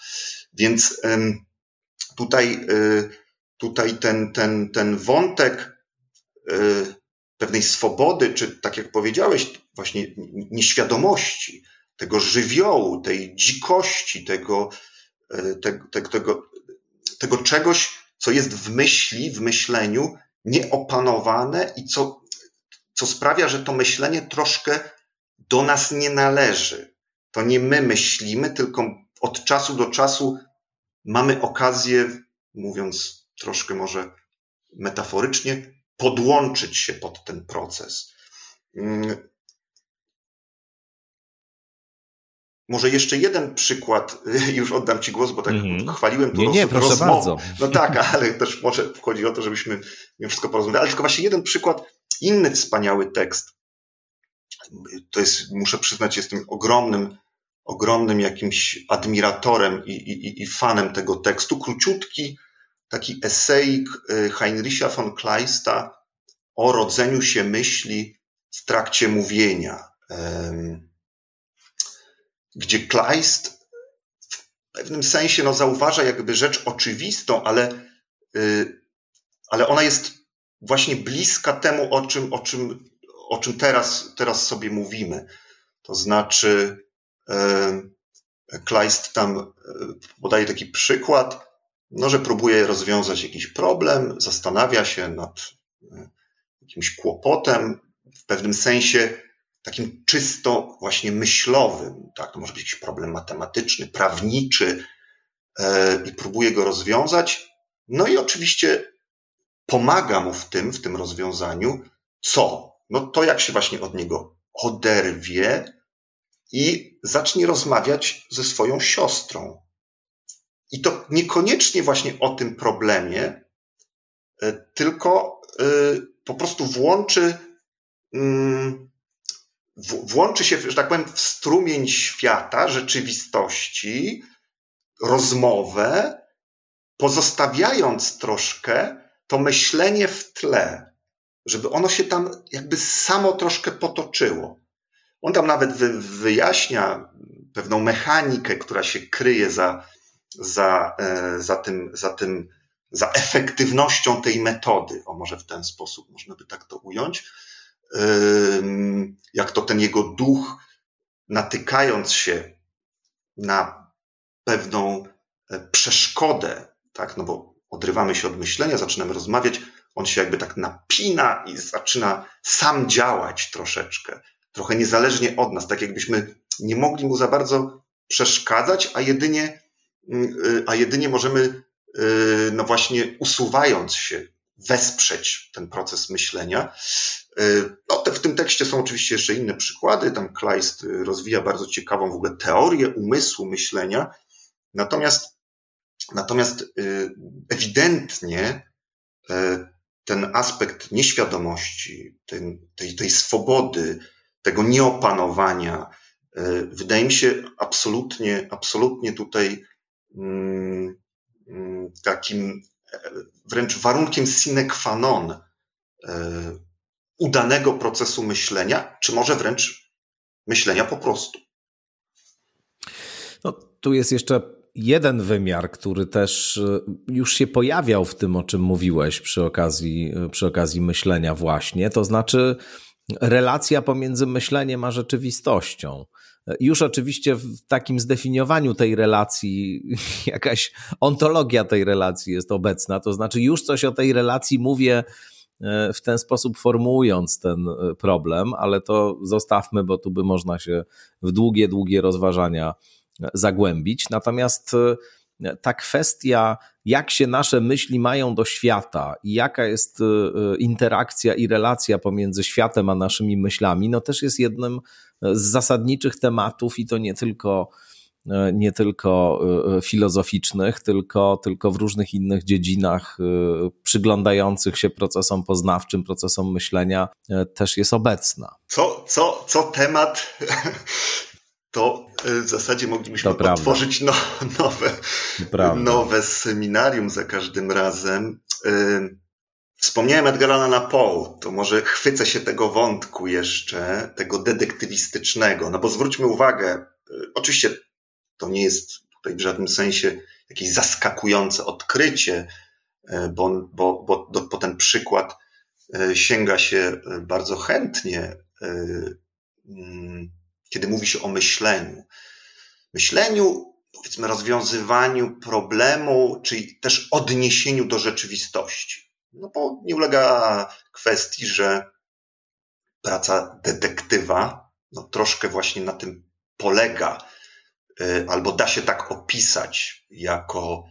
Więc tutaj, y, tutaj ten, ten, ten wątek y, pewnej swobody, czy tak jak powiedziałeś, właśnie nieświadomości, tego żywiołu, tej dzikości, tego, y, tego, tego, tego czegoś, co jest w myśli, w myśleniu nieopanowane i co, co sprawia, że to myślenie troszkę do nas nie należy. To nie my myślimy, tylko od czasu do czasu mamy okazję, mówiąc troszkę może metaforycznie, podłączyć się pod ten proces. Mm. Może jeszcze jeden przykład, *laughs* już oddam Ci głos, bo tak mm -hmm. chwaliłem tu nie, nie, proszę rozmowę. bardzo. No tak, ale też może wchodzi o to, żebyśmy nie wszystko porozmawiali, ale tylko właśnie jeden przykład, inny wspaniały tekst. To jest, muszę przyznać, jestem ogromnym ogromnym jakimś admiratorem i, i, i fanem tego tekstu. Króciutki taki esejik y, Heinricha von Kleista o rodzeniu się myśli w trakcie mówienia, gdzie Kleist w pewnym sensie no, zauważa jakby rzecz oczywistą, ale, y, ale ona jest właśnie bliska temu, o czym, o czym, o czym teraz, teraz sobie mówimy. To znaczy, Kleist tam e, podaje taki przykład, no, że próbuje rozwiązać jakiś problem, zastanawia się nad e, jakimś kłopotem, w pewnym sensie takim czysto właśnie myślowym. Tak? To może być jakiś problem matematyczny, prawniczy e, i próbuje go rozwiązać. No i oczywiście pomaga mu w tym, w tym rozwiązaniu, co? No to jak się właśnie od niego oderwie, i zacznie rozmawiać ze swoją siostrą. I to niekoniecznie właśnie o tym problemie, e, tylko e, po prostu włączy mm, włączy się, że tak powiem, w strumień świata, rzeczywistości, rozmowę, pozostawiając troszkę to myślenie w tle, żeby ono się tam jakby samo troszkę potoczyło. On tam nawet wyjaśnia pewną mechanikę, która się kryje za, za, e, za, tym, za tym, za efektywnością tej metody. O, może w ten sposób można by tak to ująć. Jak to ten jego duch, natykając się na pewną e, przeszkodę, tak, no bo odrywamy się od myślenia, zaczynamy rozmawiać, on się jakby tak napina i zaczyna sam działać troszeczkę, trochę niezależnie od nas, tak jakbyśmy nie mogli mu za bardzo przeszkadzać, a jedynie, mm, y, a jedynie możemy, y, no właśnie usuwając się, wesprzeć ten proces myślenia. Y, no, w tym tekście są oczywiście jeszcze inne przykłady. Tam Kleist rozwija bardzo ciekawą w ogóle teorię umysłu myślenia. Natomiast, natomiast ewidentnie ten aspekt nieświadomości, ten, tej, tej swobody, tego nieopanowania, e, wydaje mi się absolutnie, absolutnie tutaj mm, mm, takim e, wręcz warunkiem sine qua non e, udanego procesu myślenia, czy może wręcz myślenia po prostu. No, tu jest jeszcze jeden wymiar, który też już się pojawiał w tym, o czym mówiłeś przy okazji, przy okazji myślenia, właśnie, to znaczy relacja pomiędzy myśleniem a rzeczywistością. E, już oczywiście w takim zdefiniowaniu tej relacji *laughs* jakaś ontologia tej relacji jest obecna, to znaczy już coś o tej relacji mówię w ten sposób formułując ten problem, ale to zostawmy, bo tu by można się w długie, długie rozważania zagłębić. Natomiast e, ta kwestia, jak się nasze myśli mają do świata i jaka jest e, interakcja i relacja pomiędzy światem a naszymi myślami, no też jest jednym z zasadniczych tematów i to nie tylko e, nie tylko filozoficznych, tylko, tylko w różnych innych dziedzinach przyglądających się procesom poznawczym, procesom myślenia też jest obecna. Co, co, co temat to y, w zasadzie moglibyśmy to otworzyć no, nowe, nowe seminarium za każdym razem. Y, wspomniałem Edgara Allana Poe, to może chwycę się tego wątku jeszcze, tego detektywistycznego, no bo zwróćmy uwagę, y, oczywiście to nie jest tutaj w żadnym sensie jakieś zaskakujące odkrycie, bo, bo, bo do, po ten przykład sięga się bardzo chętnie mm, kiedy mówi się o myśleniu. Myśleniu, powiedzmy, rozwiązywaniu problemu, czyli też odniesieniu do rzeczywistości. No bo nie ulega kwestii, że praca detektywa no, troszkę właśnie na tym polega, y, albo da się tak opisać jako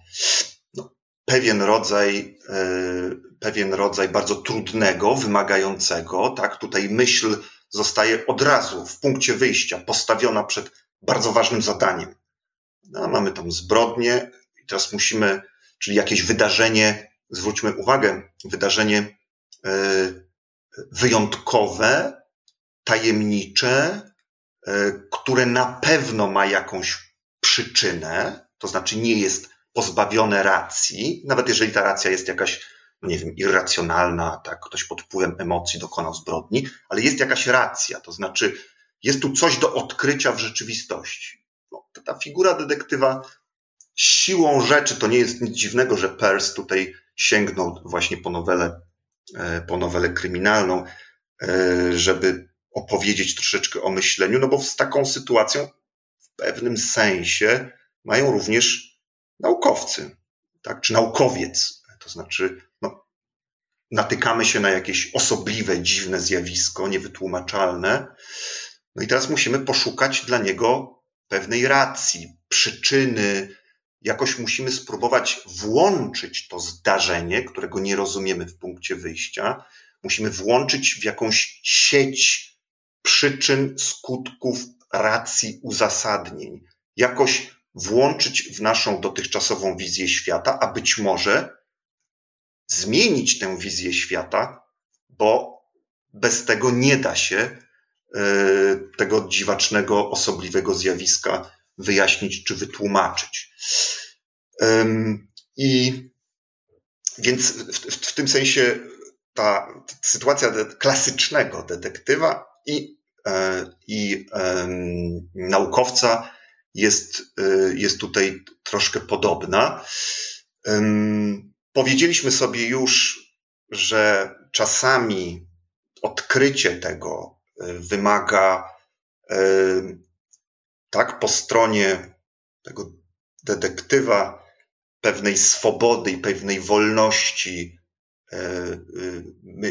no, pewien rodzaj, y, pewien rodzaj bardzo trudnego, wymagającego, tak? Tutaj myśl zostaje od razu w punkcie wyjścia postawiona przed bardzo ważnym zadaniem. No, mamy tam zbrodnię i teraz musimy, czyli jakieś wydarzenie, zwróćmy uwagę, wydarzenie e, wyjątkowe, tajemnicze, e, które na pewno ma jakąś przyczynę, to znaczy nie jest pozbawione racji, nawet jeżeli ta racja jest jakaś nie wiem, irracjonalna, tak, ktoś pod wpływem emocji dokonał zbrodni, ale jest jakaś racja, to znaczy jest tu coś do odkrycia w rzeczywistości. No, ta figura detektywa siłą rzeczy, to nie jest nic dziwnego, że Peirce tutaj sięgnął właśnie po nowelę, e, po nowelę kryminalną, e, żeby opowiedzieć troszeczkę o myśleniu, no bo z taką sytuacją w pewnym sensie mają również naukowcy, tak, czy naukowiec. To znaczy, natykamy się na jakieś osobliwe, dziwne zjawisko, niewytłumaczalne. No i teraz musimy poszukać dla niego pewnej racji, przyczyny. Jakoś musimy spróbować włączyć to zdarzenie, którego nie rozumiemy w punkcie wyjścia. Musimy włączyć w jakąś sieć przyczyn, skutków, racji, uzasadnień. Jakoś włączyć w naszą dotychczasową wizję świata, a być może zmienić tę wizję świata, bo bez tego nie da się tego dziwacznego, osobliwego zjawiska wyjaśnić czy wytłumaczyć. I więc w, w, w tym sensie ta, sytuacja klasycznego detektywa i, e, i naukowca jest, e, jest tutaj troszkę podobna. Powiedzieliśmy sobie już, że czasami odkrycie tego e, wymaga tak po stronie tego detektywa pewnej swobody i pewnej wolności e,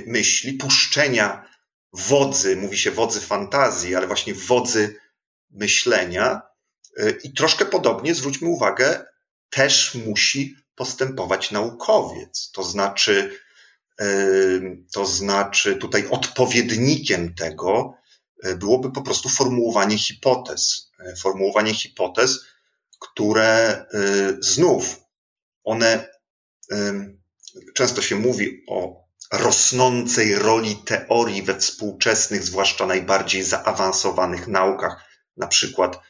myśli, puszczenia wodzy, mówi się wodzy fantazji, ale właśnie wodzy myślenia. I troszkę podobnie, zwróćmy uwagę, też musi postępować naukowiec. To znaczy, to znaczy tutaj odpowiednikiem tego byłoby po prostu formułowanie hipotez. Formułowanie hipotez, które znów one, często się mówi o rosnącej roli teorii we współczesnych, zwłaszcza najbardziej zaawansowanych naukach, na przykład,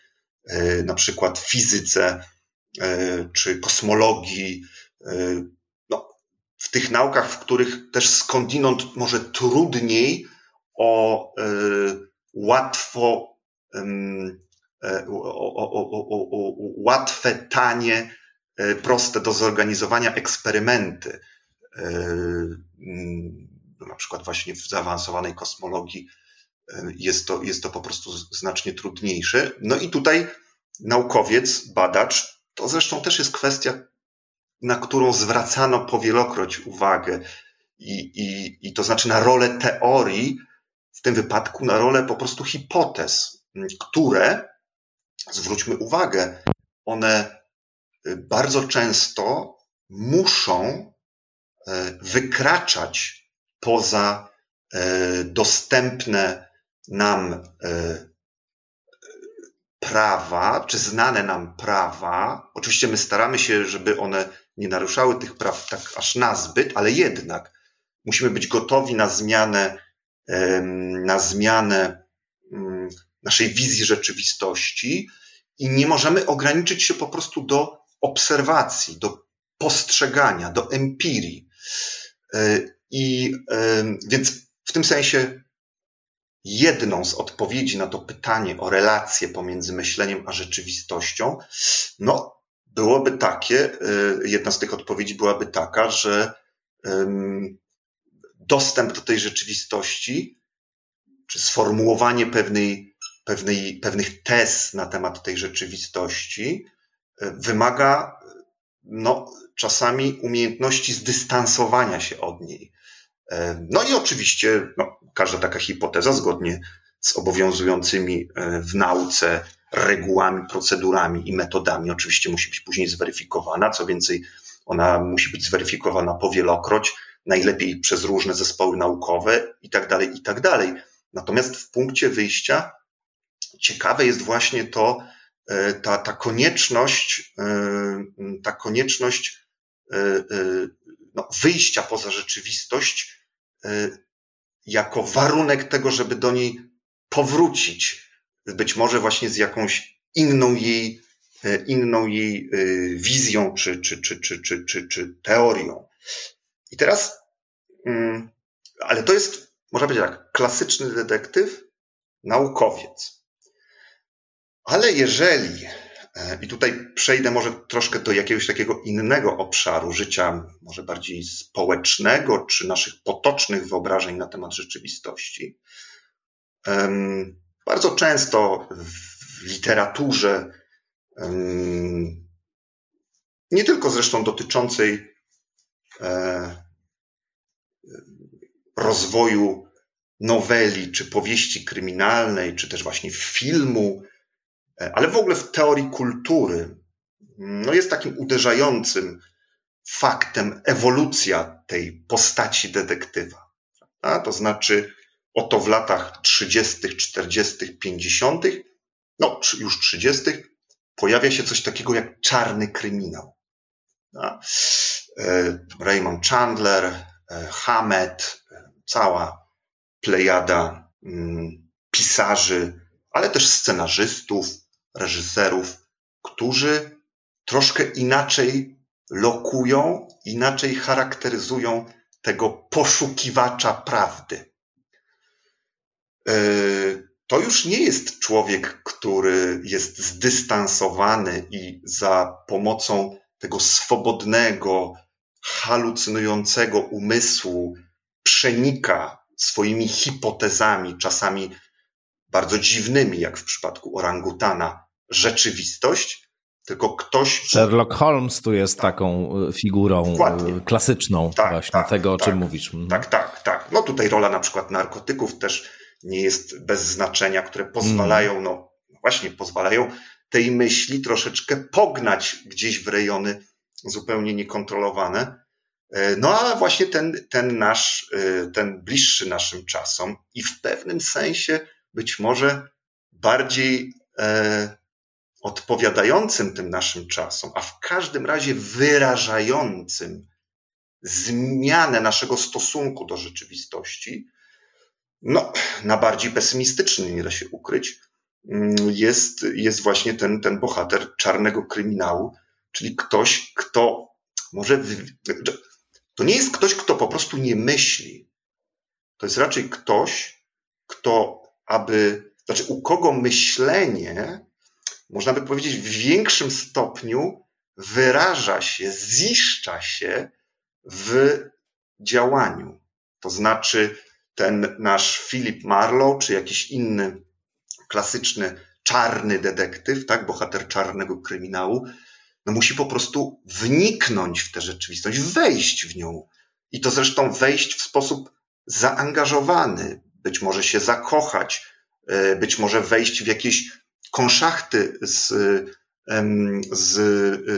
na przykład fizyce czy kosmologii. E, no, w tych naukach, w których też skądinąd może trudniej o łatwo, o, o, o, o łatwe, tanie E, proste do zorganizowania eksperymenty, e, mm, na przykład właśnie w zaawansowanej kosmologii e, jest to, jest to po prostu znacznie trudniejsze. No i tutaj naukowiec, badacz, to zresztą też jest kwestia, na którą zwracano powielokroć uwagę. I, i, I to znaczy na rolę teorii, w tym wypadku na rolę po prostu hipotez, które, zwróćmy uwagę, one bardzo często muszą e, wykraczać poza e, dostępne nam e, prawa, czy znane nam prawa. Oczywiście my staramy się, żeby one nie naruszały tych praw tak aż nazbyt, ale jednak musimy być gotowi na zmianę, na zmianę mm, naszej wizji rzeczywistości i nie możemy ograniczyć się po prostu do obserwacji, do postrzegania, do empirii. E, I e, więc w tym sensie jedną z odpowiedzi na to pytanie o relacje pomiędzy myśleniem a rzeczywistością, no, byłoby takie, e, jedna z tych odpowiedzi byłaby taka, że dostęp do tej rzeczywistości, czy sformułowanie pewnej, pewnej, pewnych tez na temat tej rzeczywistości, wymaga no, czasami umiejętności zdystansowania się od niej. No i oczywiście no, każda taka hipoteza, zgodnie z obowiązującymi e, w nauce regułami, procedurami i metodami, oczywiście musi być później zweryfikowana. Co więcej, ona musi być zweryfikowana powielokroć, najlepiej przez różne zespoły naukowe i tak dalej, i tak. Natomiast w punkcie wyjścia ciekawe jest właśnie to, E, ta, ta konieczność, e, ta konieczność no, wyjścia poza rzeczywistość jako warunek tego, żeby do niej powrócić, być może właśnie z jakąś inną jej, inną jej wizją czy, czy, czy, czy, czy, czy, czy teorią. I teraz, mm, ale to jest, można powiedzieć tak, klasyczny detektyw, naukowiec. Ale jeżeli, i tutaj przejdę może troszkę do jakiegoś takiego innego obszaru życia, może bardziej społecznego, czy naszych potocznych wyobrażeń na temat rzeczywistości. Bardzo często w literaturze, nie tylko zresztą dotyczącej e, rozwoju noweli, czy powieści kryminalnej, czy też właśnie filmu, E, ale w ogóle w teorii kultury no jest takim uderzającym faktem ewolucja tej postaci detektywa. A to znaczy, oto w latach 30., 40., 50., no już 30., pojawia się coś takiego jak czarny kryminał. E, Raymond Chandler, e, Hammett, cała plejada mm, pisarzy, ale też scenarzystów, reżyserów, którzy troszkę inaczej lokują, inaczej charakteryzują tego poszukiwacza prawdy. E, to już nie jest człowiek, który jest zdystansowany i za pomocą tego swobodnego, halucynującego umysłu przenika swoimi hipotezami, czasami bardzo dziwnymi, jak w przypadku orangutana, rzeczywistość, tylko ktoś. Sherlock Holmes tu jest taką e, figurą e, Dokładnie. klasyczną, tak, właśnie tak, tego, o tak, czym mówisz. Mhm. Tak, tak, tak. No tutaj rola na przykład narkotyków też nie jest bez znaczenia, które pozwalają, mm. no właśnie, pozwalają tej myśli troszeczkę pognać gdzieś w rejony zupełnie niekontrolowane. E, no a właśnie ten, ten nasz, ten bliższy naszym czasom i w pewnym sensie być może bardziej odpowiadającym tym naszym czasom, a w każdym razie wyrażającym zmianę naszego stosunku do rzeczywistości, no, na bardziej pesymistyczny, nie da się ukryć, mm, jest, jest właśnie ten, ten bohater czarnego kryminału, czyli ktoś, kto może. To nie jest ktoś, kto po prostu nie myśli. To jest raczej ktoś, kto, aby. Znaczy, u kogo myślenie można by powiedzieć, w większym stopniu wyraża się, ziszcza się w działaniu. To znaczy, ten nasz Philip Marlowe, czy jakiś inny klasyczny czarny detektyw, tak, bohater czarnego kryminału, no musi po prostu wniknąć w tę rzeczywistość, wejść w nią. I to zresztą wejść w sposób zaangażowany, być może się zakochać, e, być może wejść w jakieś konszachty z, z,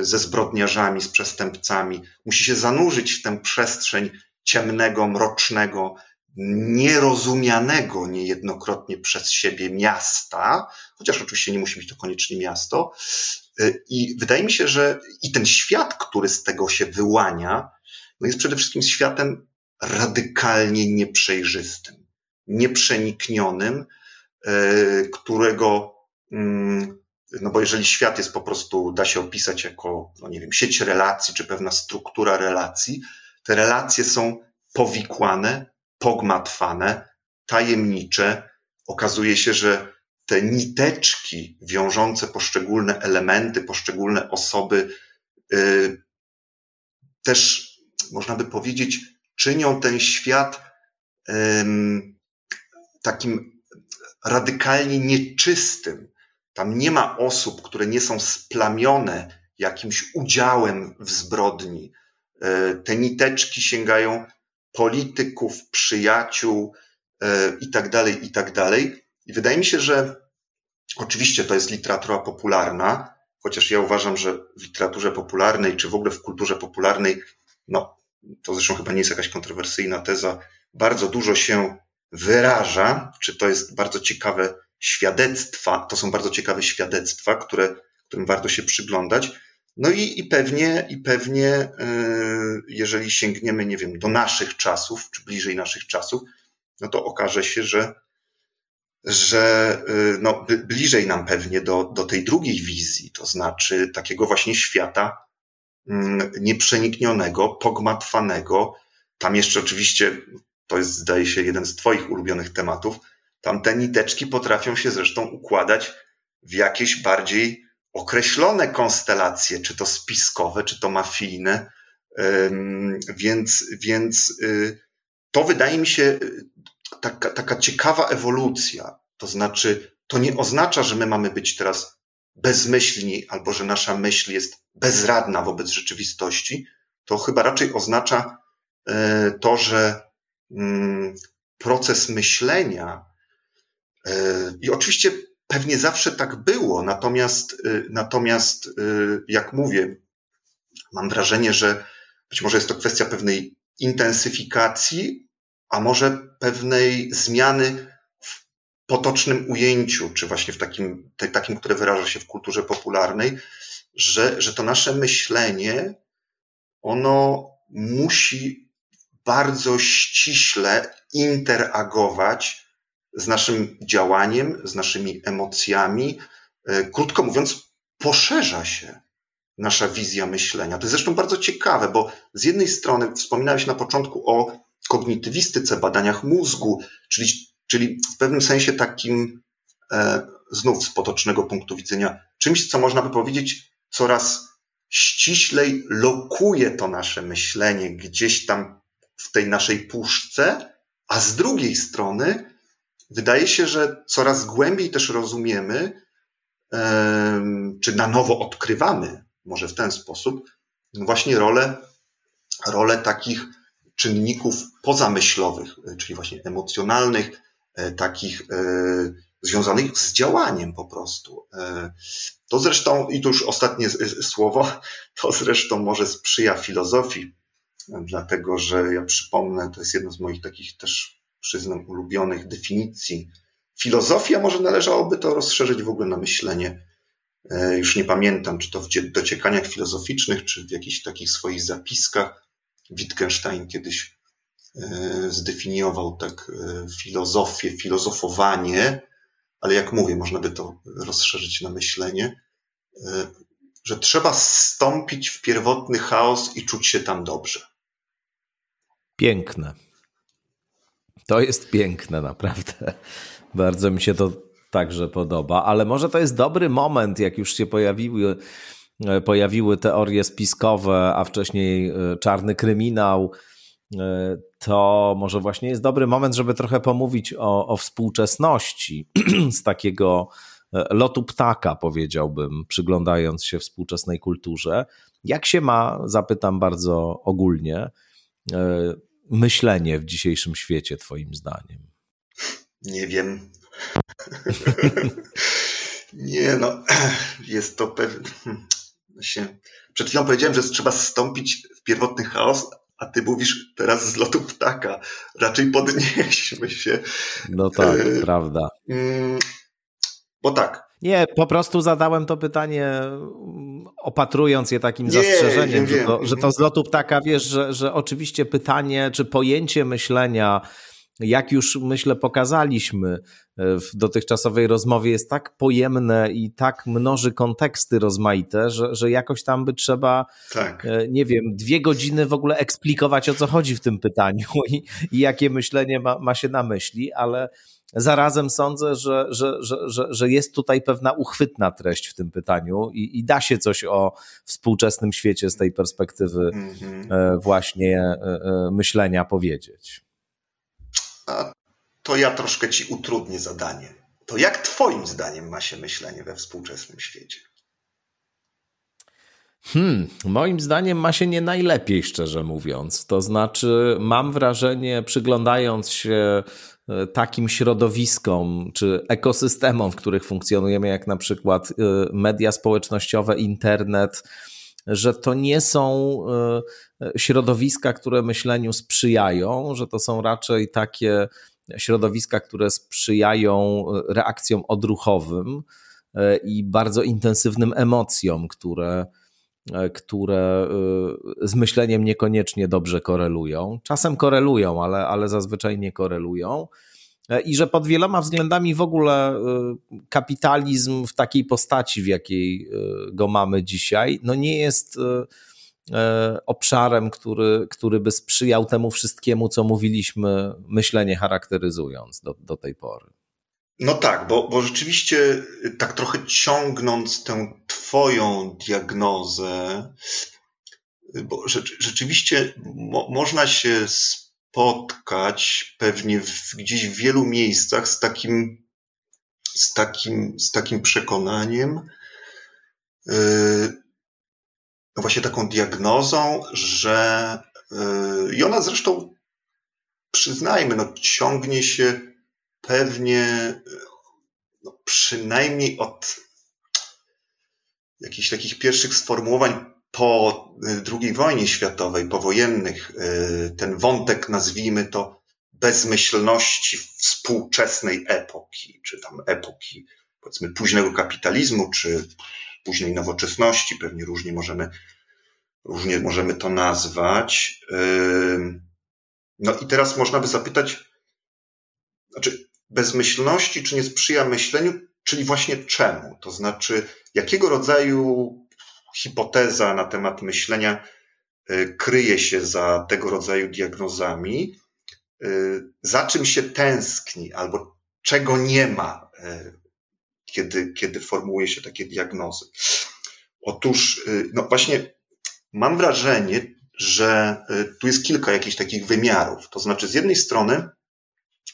ze zbrodniarzami, z przestępcami. Musi się zanurzyć w tę przestrzeń ciemnego, mrocznego, nierozumianego niejednokrotnie przez siebie miasta, chociaż oczywiście nie musi być to koniecznie miasto. I wydaje mi się, że i ten świat, który z tego się wyłania, no jest przede wszystkim światem radykalnie nieprzejrzystym, nieprzeniknionym, e, którego Mm, no bo jeżeli świat jest po prostu, da się opisać jako, no nie wiem, sieć relacji, czy pewna struktura relacji, te relacje są powikłane, pogmatwane, tajemnicze. Okazuje się, że te niteczki wiążące poszczególne elementy, poszczególne osoby, yy, też można by powiedzieć, czynią ten świat yy, takim radykalnie nieczystym, tam nie ma osób, które nie są splamione jakimś udziałem w zbrodni. E, te niteczki sięgają polityków, przyjaciół e, i tak tak. I wydaje mi się, że oczywiście to jest literatura popularna, chociaż ja uważam, że w literaturze popularnej, czy w ogóle w kulturze popularnej, no to zresztą chyba nie jest jakaś kontrowersyjna teza, bardzo dużo się wyraża, czy to jest bardzo ciekawe świadectwa, to są bardzo ciekawe świadectwa, które, którym warto się przyglądać. No i, i pewnie, i pewnie, e, jeżeli sięgniemy, nie wiem, do naszych czasów, czy bliżej naszych czasów, no to okaże się, że, że e, no, bliżej nam pewnie do, do tej drugiej wizji, to znaczy takiego właśnie świata mm, nieprzeniknionego, pogmatwanego. Tam jeszcze oczywiście, to jest zdaje się jeden z Twoich ulubionych tematów, Tamte niteczki potrafią się zresztą układać w jakieś bardziej określone konstelacje, czy to spiskowe, czy to mafijne. Więc, więc y, to wydaje mi się y, taka, taka ciekawa ewolucja. To znaczy, to nie oznacza, że my mamy być teraz bezmyślni albo że nasza myśl jest bezradna wobec rzeczywistości. To chyba raczej oznacza y, to, że proces myślenia i oczywiście pewnie zawsze tak było, natomiast, y, natomiast y, jak mówię, mam wrażenie, że być może jest to kwestia pewnej intensyfikacji, a może pewnej zmiany w potocznym ujęciu, czy właśnie w takim, takim które wyraża się w kulturze popularnej, że, że to nasze myślenie, ono musi bardzo ściśle interagować z naszym działaniem, z naszymi emocjami. E, krótko mówiąc, poszerza się nasza wizja myślenia. To jest zresztą bardzo ciekawe, bo z jednej strony wspominałeś na początku o kognitywistyce, badaniach mózgu, czyli, czyli w pewnym sensie takim, e, znów z potocznego punktu widzenia, czymś, co można by powiedzieć, coraz ściślej lokuje to nasze myślenie gdzieś tam w tej naszej puszce, a z drugiej strony wydaje się, że coraz głębiej też rozumiemy, czy na nowo odkrywamy, może w ten sposób, właśnie rolę, rolę takich czynników pozamyślowych, czyli właśnie emocjonalnych, e, takich e, związanych z działaniem po prostu. E, to zresztą, i tu już ostatnie słowo, to zresztą może sprzyja filozofii, dlatego że ja przypomnę, to jest jedna z moich takich też, przyznam, ulubionych definicji. Filozofia może należałoby to rozszerzyć w ogóle na myślenie. E, już nie pamiętam, czy to w dociekaniach filozoficznych, czy w jakichś takich swoich zapiskach. Wittgenstein kiedyś e, zdefiniował tak filozofię, filozofowanie ale jak mówię, można by to rozszerzyć na myślenie, e, że trzeba stąpić w pierwotny chaos i czuć się tam dobrze. Piękne. To jest piękne, naprawdę. *laughs* Bardzo mi się to także podoba, ale może to jest dobry moment, jak już się pojawiły, e, pojawiły teorie spiskowe, a wcześniej e, czarny kryminał E, to może właśnie jest dobry moment, żeby trochę pomówić o, o współczesności *clears throat* z takiego lotu ptaka, powiedziałbym, przyglądając się współczesnej kulturze. Jak się ma, zapytam bardzo ogólnie, myślenie w dzisiejszym świecie, Twoim zdaniem? Nie wiem. *laughs* Nie, no, *clears throat* jest to pewne. *clears throat* Przed chwilą powiedziałem, że trzeba zstąpić w pierwotny chaos, a ty mówisz teraz z lotu ptaka. Raczej podnieśmy się. No tak, e, prawda. Mm, bo tak. Nie, po prostu zadałem to pytanie, mm, opatrując je takim nie, zastrzeżeniem, że, to, że to z lotu ptaka, wiesz, że, że oczywiście pytanie, czy pojęcie myślenia jak już myślę pokazaliśmy e, w dotychczasowej rozmowie, jest tak pojemne i tak mnoży konteksty rozmaite, że, że jakoś tam by trzeba, tak. E, nie wiem, dwie godziny w ogóle eksplikować o co chodzi w tym pytaniu *laughs* i, i jakie myślenie ma, ma się na myśli, ale zarazem sądzę, że, że, że, że, że jest tutaj pewna uchwytna treść w tym pytaniu i, i da się coś o współczesnym świecie z tej perspektywy mm -hmm. właśnie myślenia powiedzieć. A to ja troszkę ci utrudnię zadanie. To jak Twoim zdaniem ma się myślenie we współczesnym świecie? Hmm, moim zdaniem ma się nie najlepiej, szczerze mówiąc. To znaczy, mam wrażenie, przyglądając się e, takim środowiskom czy ekosystemom, w których funkcjonujemy, jak na przykład e, media społecznościowe, internet, że to nie są e, środowiska, które myśleniu sprzyjają, że to są raczej takie środowiska, które sprzyjają reakcjom odruchowym e, i bardzo intensywnym emocjom, które, e, które z myśleniem niekoniecznie dobrze korelują. Czasem korelują, ale, ale zazwyczaj nie korelują. E, i że pod wieloma względami w ogóle e, kapitalizm w takiej postaci, w jakiej e, go mamy dzisiaj, no nie jest obszarem, który, który by sprzyjał temu wszystkiemu, co mówiliśmy, myślenie charakteryzując do, do tej pory. No tak, bo, bo rzeczywiście tak trochę ciągnąc tę Twoją diagnozę, bo rzeczywiście mo, można się spotkać pewnie w, gdzieś w wielu miejscach z takim, z takim, z takim przekonaniem, yy, właśnie taką diagnozą, że yy, i ona zresztą, przyznajmy, no, ciągnie się pewnie no, przynajmniej od jakichś takich pierwszych sformułowań po y, II wojnie światowej, powojennych, y, ten wątek, nazwijmy to, bezmyślności współczesnej epoki, czy tam epoki, powiedzmy, późnego kapitalizmu, czy późnej nowoczesności, pewnie różnie możemy, różnie możemy to nazwać. Y, no i teraz można by zapytać, znaczy, bezmyślności, czy nie sprzyja myśleniu, czyli właśnie czemu? To znaczy, jakiego rodzaju hipoteza na temat myślenia y, kryje się za tego rodzaju diagnozami, y, za czym się tęskni, albo czego nie ma, y, kiedy, kiedy formułuje się takie diagnozy. Otóż, no właśnie, mam wrażenie, że tu jest kilka jakichś takich wymiarów. To znaczy, z jednej strony,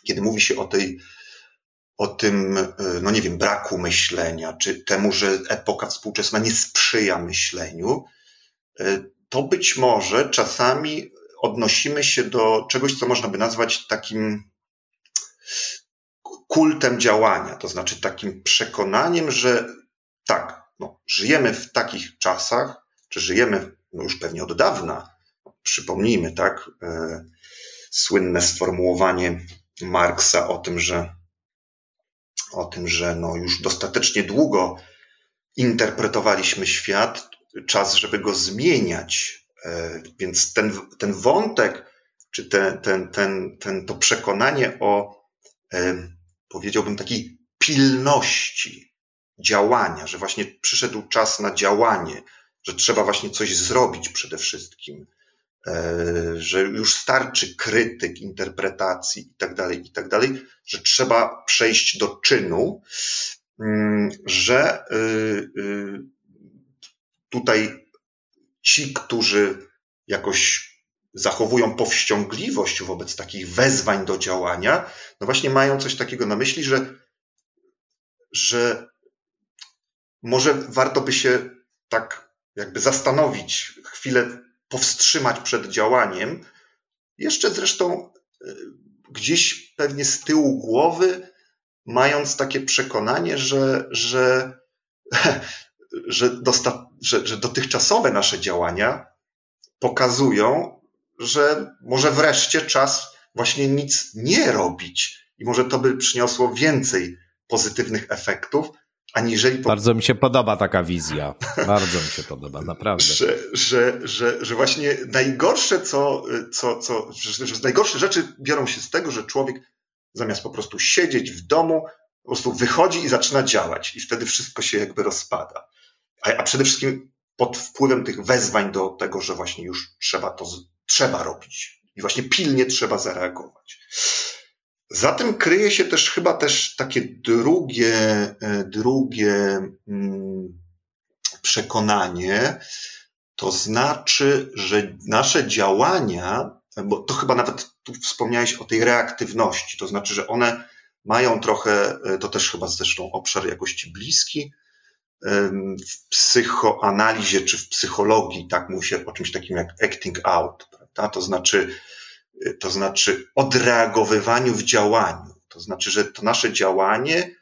kiedy mówi się o tej o tym, no nie wiem, braku myślenia, czy temu, że epoka współczesna nie sprzyja myśleniu, to być może czasami odnosimy się do czegoś, co można by nazwać takim kultem działania, to znaczy takim przekonaniem, że tak, no, żyjemy w takich czasach, czy żyjemy no już pewnie od dawna. Przypomnijmy, tak, e, słynne sformułowanie Marksa o tym, że o tym, że no już dostatecznie długo interpretowaliśmy świat, czas, żeby go zmieniać. E, więc ten, ten wątek, czy ten, ten, ten, ten, to przekonanie o, e, powiedziałbym, takiej pilności działania, że właśnie przyszedł czas na działanie, że trzeba właśnie coś zrobić przede wszystkim, że już starczy krytyk, interpretacji i tak dalej, i tak że trzeba przejść do czynu, mm, że y, y, tutaj ci, którzy jakoś zachowują powściągliwość wobec takich wezwań do działania, no właśnie mają coś takiego na myśli, że, że może warto by się tak jakby zastanowić chwilę powstrzymać przed działaniem. Jeszcze zresztą e, gdzieś pewnie z tyłu głowy, mając takie przekonanie, że, że, *laughs* że, że, że dotychczasowe nasze działania pokazują, że może wreszcie czas właśnie nic nie robić i może to by przyniosło więcej pozytywnych efektów, aniżeli... Po... Bardzo mi się podoba taka wizja. Bardzo mi się podoba, naprawdę. *laughs* Że, że, że, że właśnie najgorsze, co, co, co że, że najgorsze rzeczy biorą się z tego, że człowiek zamiast po prostu siedzieć w domu, po prostu wychodzi i zaczyna działać i wtedy wszystko się jakby rozpada. A, a przede wszystkim pod wpływem tych wezwań do tego, że właśnie już trzeba to trzeba robić i właśnie pilnie trzeba zareagować. Za tym kryje się też chyba też takie drugie, e, drugie mm, przekonanie, to znaczy, że nasze działania, bo to chyba nawet tu wspomniałeś o tej reaktywności, to znaczy, że one mają trochę, e, to też chyba zresztą obszar jakości bliski, w psychoanalizie czy w psychologii, tak mówi się o czymś takim jak acting out, prawda? To znaczy, to znaczy odreagowywaniu w działaniu. To znaczy, że to nasze działanie,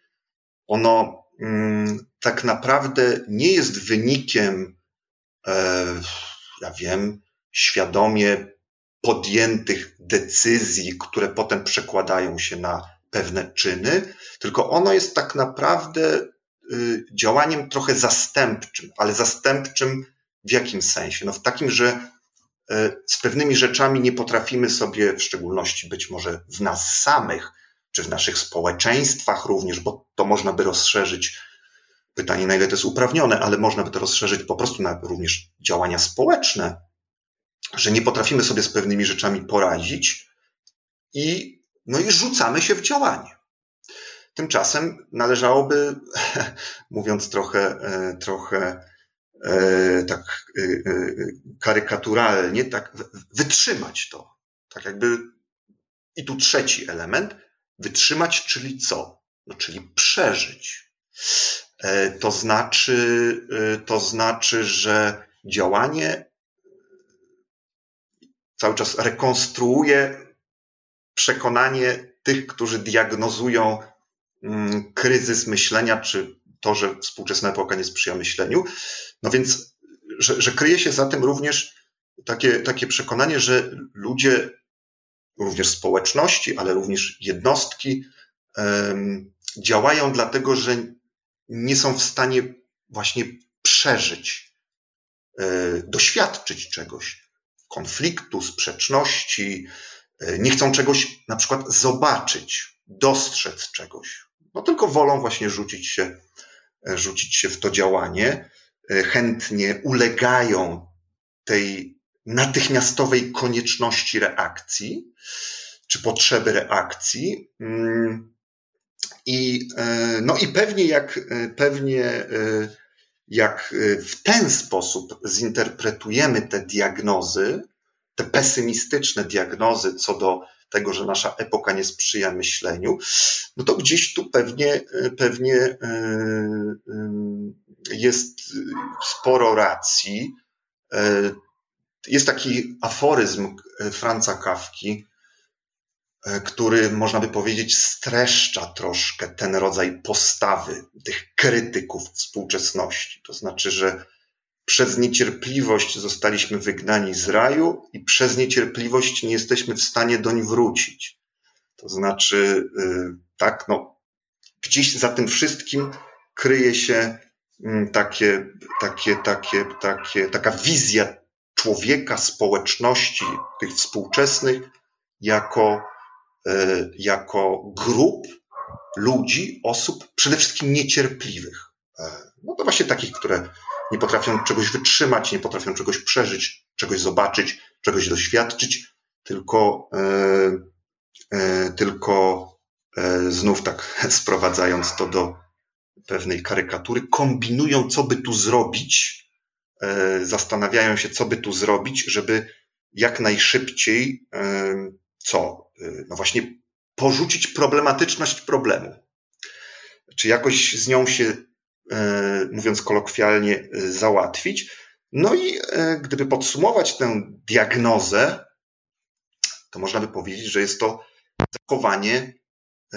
ono mm, tak naprawdę nie jest wynikiem, e, ja wiem, świadomie podjętych decyzji, które potem przekładają się na pewne czyny, tylko ono jest tak naprawdę y, działaniem trochę zastępczym, ale zastępczym w jakim sensie? No w takim, że z pewnymi rzeczami nie potrafimy sobie, w szczególności być może w nas samych, czy w naszych społeczeństwach również, bo to można by rozszerzyć. Pytanie, na ile to jest uprawnione, ale można by to rozszerzyć po prostu na również działania społeczne, że nie potrafimy sobie z pewnymi rzeczami poradzić i, no i rzucamy się w działanie. Tymczasem należałoby, *laughs* mówiąc trochę, e, trochę E, tak e, e, karykaturalnie, tak wytrzymać to. Tak jakby. I tu trzeci element. Wytrzymać, czyli co? No, czyli przeżyć. To znaczy, to znaczy, że działanie cały czas rekonstruuje przekonanie tych, którzy diagnozują mm, kryzys myślenia, czy to, że współczesna epoka nie sprzyja myśleniu. No więc, że, że kryje się za tym również takie, takie przekonanie, że ludzie, również społeczności, ale również jednostki, um, działają dlatego, że nie są w stanie właśnie przeżyć, e, doświadczyć czegoś, konfliktu, sprzeczności, e, nie chcą czegoś na przykład zobaczyć, dostrzec czegoś. No tylko wolą właśnie rzucić się, rzucić się w to działanie, chętnie ulegają tej natychmiastowej konieczności reakcji, czy potrzeby reakcji. Mm, I, e, no i pewnie jak, e, pewnie e, jak w ten sposób zinterpretujemy te diagnozy, te pesymistyczne diagnozy co do tego, że nasza epoka nie sprzyja myśleniu, no to gdzieś tu pewnie, pewnie jest sporo racji. Jest taki aforyzm Franca Kawki, E, który można by powiedzieć streszcza troszkę ten rodzaj postawy tych krytyków współczesności. To znaczy, że przez niecierpliwość zostaliśmy wygnani z raju i przez niecierpliwość nie jesteśmy w stanie doń wrócić. To znaczy, y, tak, no, gdzieś za tym wszystkim kryje się mm, takie, takie, takie, takie, taka wizja człowieka, społeczności, tych współczesnych, jako E, jako grup ludzi, osób przede wszystkim niecierpliwych. E, no to właśnie takich, które nie potrafią czegoś wytrzymać, nie potrafią czegoś przeżyć, czegoś zobaczyć, czegoś doświadczyć, tylko, e, tylko znów tak *laughs* sprowadzając to do pewnej karykatury, kombinują, co by tu zrobić, zastanawiają się, co by tu zrobić, żeby jak najszybciej co? No właśnie porzucić problematyczność problemu. Czy jakoś z nią się, mówiąc kolokwialnie, y, załatwić. No i gdyby podsumować tę diagnozę, to można by powiedzieć, że jest to zachowanie,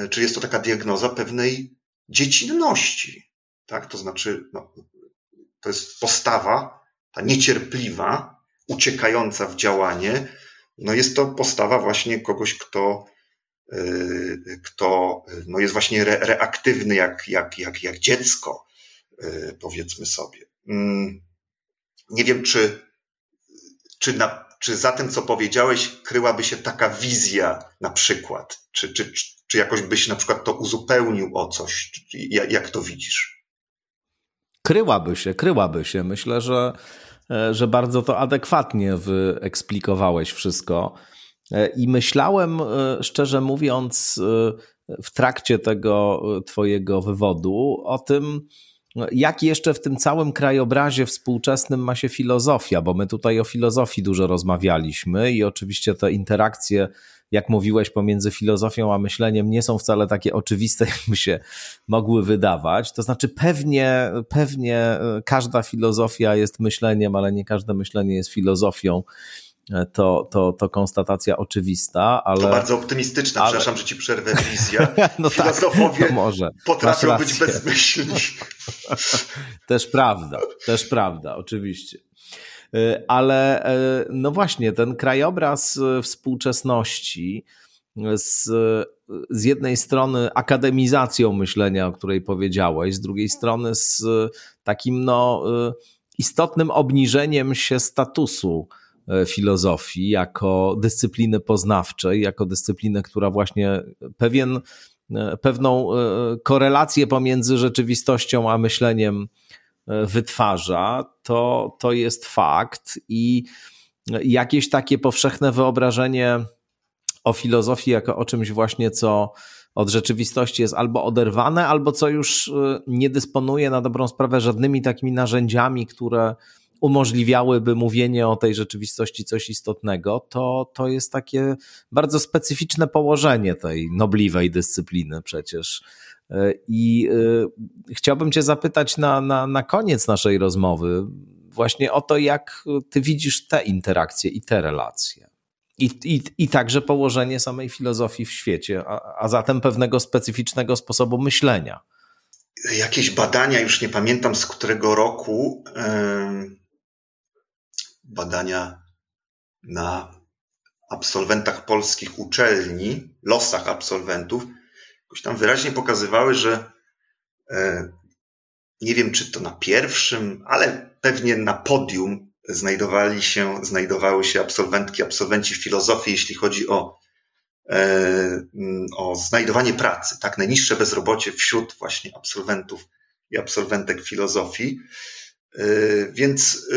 czy jest to taka diagnoza pewnej dziecinności. Tak? To znaczy, no, to jest postawa, ta niecierpliwa, uciekająca w działanie, no jest to postawa właśnie kogoś, kto, kto no jest właśnie re, reaktywny jak, jak, jak, jak dziecko, powiedzmy sobie. Mm, nie wiem, czy, czy, na, czy za tym, co powiedziałeś, kryłaby się taka wizja na przykład? Czy, czy, czy jakoś byś na przykład to uzupełnił o coś? Jak, jak to widzisz? Kryłaby się, kryłaby się. Myślę, że E, że bardzo to adekwatnie wyeksplikowałeś wszystko. E, I myślałem, e, szczerze mówiąc, w trakcie tego Twojego wywodu o tym, jak jeszcze w tym całym krajobrazie współczesnym ma się filozofia, bo my tutaj o filozofii dużo rozmawialiśmy i oczywiście te interakcje jak mówiłeś, pomiędzy filozofią a myśleniem nie są wcale takie oczywiste, *laughs* jakby się mogły wydawać. To znaczy, pewnie, pewnie e, każda filozofia jest myśleniem, ale nie każde myślenie jest filozofią. To, to, to konstatacja oczywista, ale. To bardzo optymistyczna, ale... przepraszam, że ci przerwę wizja. *laughs* no tak, Filozofowie tak, może. potrafią być bezmyślni. *laughs* też prawda, też prawda, oczywiście. Y, ale y, no właśnie, ten krajobraz y, współczesności z, z jednej strony akademizacją myślenia, o której powiedziałeś, z drugiej strony z takim no, istotnym obniżeniem się statusu filozofii jako dyscypliny poznawczej, jako dyscypliny, która właśnie pewien, pewną korelację pomiędzy rzeczywistością a myśleniem wytwarza, to, to jest fakt i jakieś takie powszechne wyobrażenie o filozofii jako o czymś właśnie, co od rzeczywistości jest albo oderwane, albo co już nie dysponuje na dobrą sprawę żadnymi takimi narzędziami, które umożliwiałyby mówienie o tej rzeczywistości coś istotnego, to, to jest takie bardzo specyficzne położenie tej nobliwej dyscypliny przecież. I y, chciałbym Cię zapytać na, na, na koniec naszej rozmowy właśnie o to, jak Ty widzisz te interakcje i te relacje. I, i, i także położenie samej filozofii w świecie, a, a zatem pewnego specyficznego sposobu myślenia. Jakieś badania, już nie pamiętam z którego roku, badania na absolwentach polskich uczelni, losach absolwentów, jakoś tam wyraźnie pokazywały, że e, nie wiem, czy to na pierwszym, ale pewnie na podium znajdowali się, znajdowały się absolwentki, absolwenci filozofii, jeśli chodzi o o znajdowanie pracy, tak, najniższe bezrobocie wśród właśnie absolwentów i absolwentek filozofii. Więc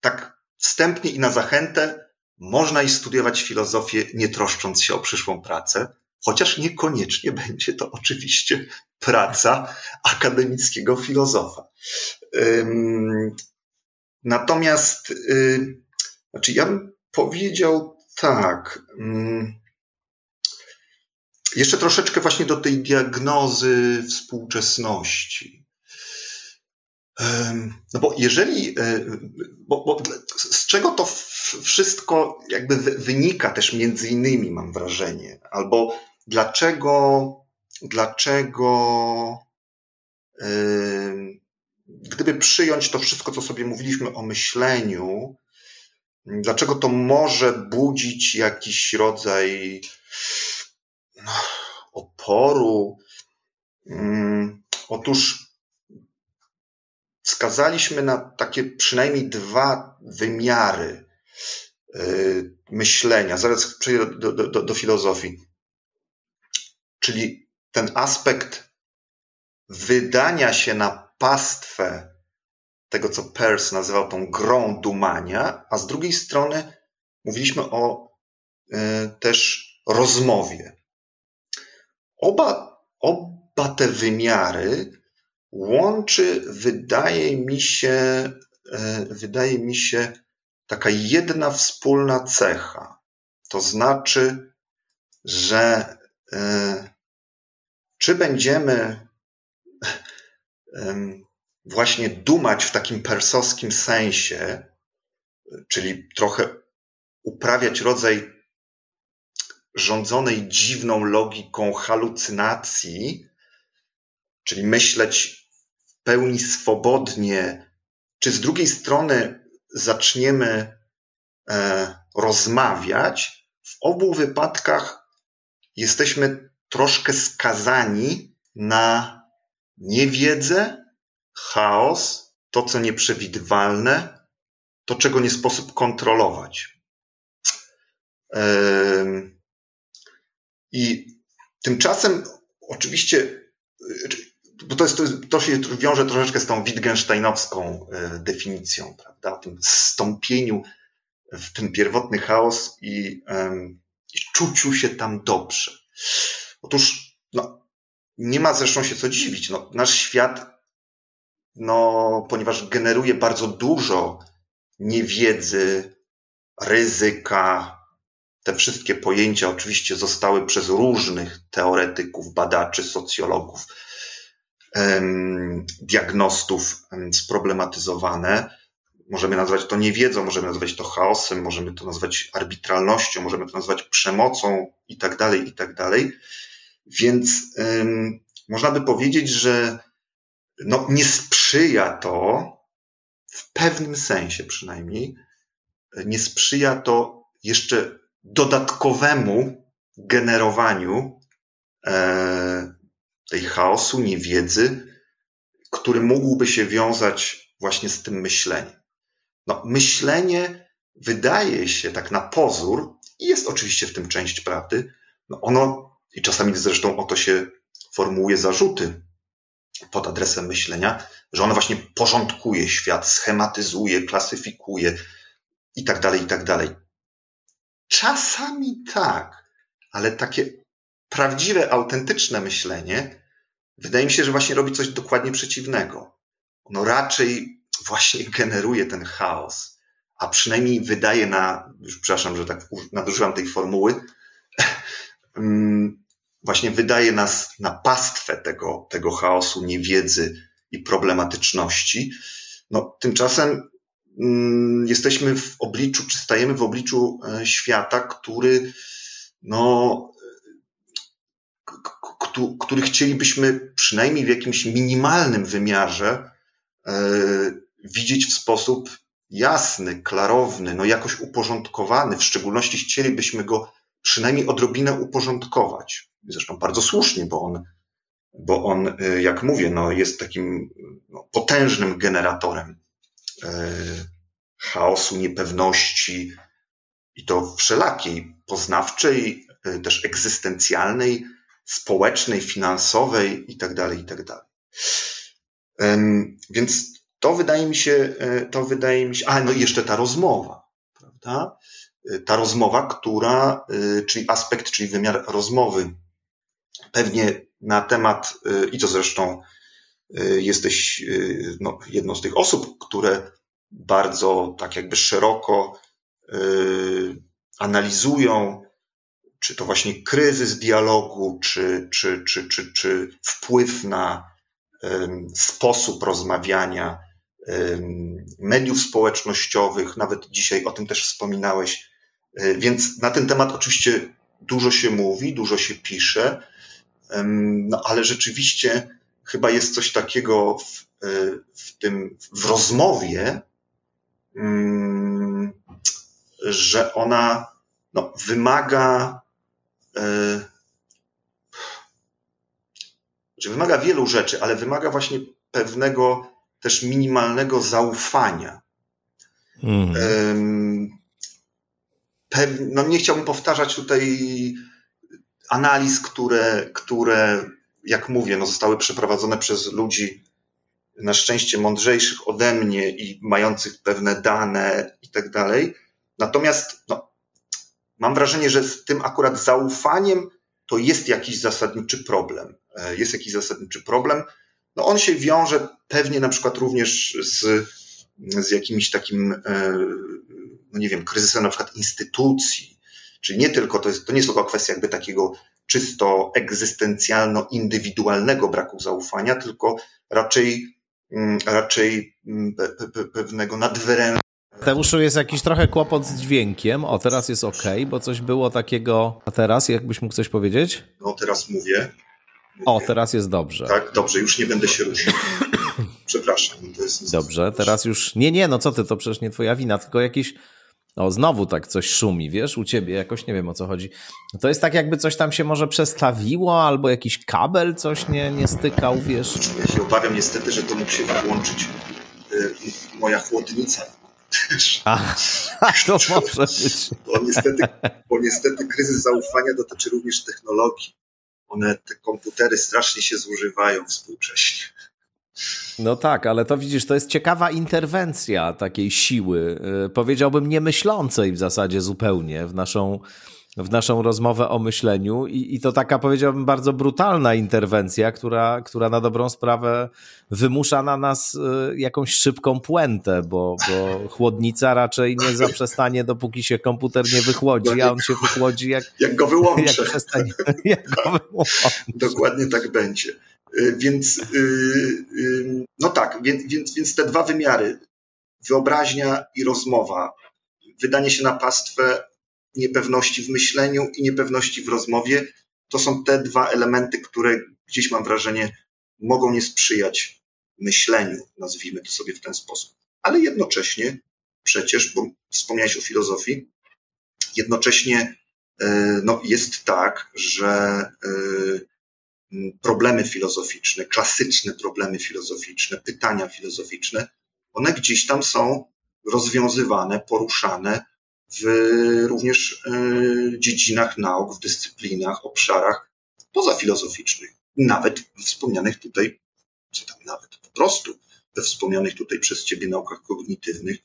tak wstępnie i na zachętę można i studiować filozofię, nie troszcząc się o przyszłą pracę, chociaż niekoniecznie *laughs* będzie to oczywiście praca akademickiego filozofa. Natomiast, y, znaczy ja bym powiedział tak. Jeszcze troszeczkę właśnie do tej diagnozy współczesności. No bo jeżeli, e, bo, bo z czego to wszystko jakby wynika też między innymi, mam wrażenie, albo dlaczego, dlaczego, gdyby przyjąć to wszystko, co sobie mówiliśmy o myśleniu, dlaczego to może budzić jakiś rodzaj no, oporu? Otóż wskazaliśmy na takie przynajmniej dwa wymiary y, myślenia. Zaraz przejdę do, do, do, filozofii. Czyli ten aspekt wydania się na pastwę tego, co Peirce nazywał tą grą dumania, a z drugiej strony mówiliśmy o y, też rozmowie. Oba, oba te wymiary łączy, wydaje mi się, e, wydaje mi się, taka jedna wspólna cecha. To znaczy, że e, czy będziemy właśnie dumać w takim persowskim sensie, czyli trochę uprawiać rodzaj rządzonej dziwną logiką halucynacji, czyli myśleć pełni swobodnie, czy z drugiej strony zaczniemy e, rozmawiać, w obu wypadkach jesteśmy troszkę skazani na niewiedzę, chaos, to co nieprzewidywalne, to czego nie sposób kontrolować. I tymczasem oczywiście bo to, jest, to, się wiąże troszeczkę z tą Wittgensteinowską e, definicją, prawda? Tym stąpieniu w ten pierwotny chaos i, i czuciu się tam dobrze. Otóż, no, nie ma zresztą się co dziwić. No, nasz świat, no, ponieważ generuje bardzo dużo niewiedzy, ryzyka, te wszystkie pojęcia oczywiście zostały przez różnych teoretyków, badaczy, socjologów diagnostów sproblematyzowane. Możemy nazwać to niewiedzą, możemy nazwać to chaosem, możemy to nazwać arbitralnością, możemy to nazwać przemocą i tak dalej, i tak dalej. Więc um, można by powiedzieć, że no, nie sprzyja to, w pewnym sensie przynajmniej, nie sprzyja to jeszcze dodatkowemu generowaniu e, tej chaosu, niewiedzy, który mógłby się wiązać właśnie z tym myśleniem. No, myślenie wydaje się tak na pozór, i jest oczywiście w tym część prawdy, no ono, i czasami zresztą o to się formułuje zarzuty pod adresem myślenia, że ono właśnie porządkuje świat, schematyzuje, klasyfikuje i tak dalej, i tak dalej. Czasami tak, ale takie prawdziwe, autentyczne myślenie, wydaje mi się, że właśnie robi coś dokładnie przeciwnego. Ono raczej właśnie generuje ten chaos, a przynajmniej wydaje na, już przepraszam, że tak nadużywam tej formuły, *laughs* mm, właśnie wydaje nas na pastwę tego, tego chaosu, niewiedzy i problematyczności. No, tymczasem mm, jesteśmy w obliczu, czy stajemy w obliczu e, świata, który no, który chcielibyśmy przynajmniej w jakimś minimalnym wymiarze e, widzieć w sposób jasny, klarowny, no jakoś uporządkowany. W szczególności chcielibyśmy go przynajmniej odrobinę uporządkować. Zresztą bardzo słusznie, bo on, bo on e, jak mówię, no jest takim no, potężnym generatorem e, chaosu, niepewności i to wszelakiej, poznawczej, też egzystencjalnej, społecznej, finansowej itd., tak itd. Tak więc to wydaje mi się, e, to wydaje mi się, a no i jeszcze ta rozmowa, prawda? E, ta rozmowa, która, e, czyli aspekt, czyli wymiar rozmowy, pewnie na temat, i to zresztą jesteś no, jedną z tych osób, które bardzo tak jakby szeroko analizują, czy to właśnie kryzys dialogu, czy, czy, czy, czy, czy wpływ na sposób rozmawiania, mediów społecznościowych, nawet dzisiaj o tym też wspominałeś. E, więc na ten temat oczywiście dużo się mówi, dużo się pisze, no ale rzeczywiście chyba jest coś takiego w, e, w tym, w rozmowie, mm, że ona no, wymaga, że wymaga wielu rzeczy, ale wymaga właśnie pewnego też minimalnego zaufania. Mhm. No nie chciałbym powtarzać tutaj analiz, które, które jak mówię, no zostały przeprowadzone przez ludzi na szczęście mądrzejszych ode mnie i mających pewne dane i tak dalej. Natomiast no, mam wrażenie, że z tym akurat zaufaniem to jest jakiś zasadniczy problem. E, jest jakiś zasadniczy problem no on się wiąże pewnie na przykład również z, z jakimś takim, e, no nie wiem, kryzysem na przykład instytucji, czyli nie tylko, to, jest, to nie jest tylko kwestia jakby takiego czysto egzystencjalno-indywidualnego braku zaufania, tylko raczej, mm, raczej mm, pe, pe, pewnego nadwyrężenia. Teuszu jest jakiś trochę kłopot z dźwiękiem. O, teraz jest ok, bo coś było takiego. A teraz, jakbyś mógł coś powiedzieć? No, teraz mówię. O, teraz jest dobrze. Tak, dobrze, już nie będę się ruszał. Przepraszam. To jest... Dobrze, teraz już. Nie, nie, no co ty, to przecież nie twoja wina, tylko jakiś. O, znowu tak coś szumi, wiesz, u ciebie, jakoś nie wiem o co chodzi. To jest tak, jakby coś tam się może przestawiło, albo jakiś kabel coś nie, nie stykał, wiesz. Ja się obawiam niestety, że to mógł się włączyć y, moja chłodnica. A, *laughs* to może być. Bo niestety, bo niestety kryzys zaufania dotyczy również technologii one, te komputery strasznie się zużywają współcześnie. No tak, ale to widzisz, to jest ciekawa interwencja takiej siły, y, powiedziałbym niemyślącej w zasadzie zupełnie w naszą w naszą rozmowę o myśleniu i, i to taka powiedziałbym bardzo brutalna interwencja, która, która na dobrą sprawę wymusza na nas y, jakąś szybką puentę, bo, bo chłodnica raczej nie zaprzestanie, dopóki się komputer nie wychłodzi, a on się wychłodzi jak, jak go wyłączę. Jak, przestanie, *laughs* jak go wyłączę. Dokładnie tak będzie. Y, więc y, no tak, więc, więc, więc te dwa wymiary, wyobraźnia i rozmowa, wydanie się na pastwę niepewności w myśleniu i niepewności w rozmowie. To są te dwa elementy, które gdzieś mam wrażenie mogą nie sprzyjać myśleniu, nazwijmy to sobie w ten sposób. Ale jednocześnie przecież, bo wspomniałeś o filozofii, jednocześnie e, no, jest tak, że e, problemy filozoficzne, klasyczne problemy filozoficzne, pytania filozoficzne, one gdzieś tam są rozwiązywane, poruszane w również e, dziedzinach nauk, w dyscyplinach, obszarach pozafilozoficznych, nawet wspomnianych tutaj, czy tam nawet po prostu we wspomnianych tutaj przez Ciebie naukach kognitywnych,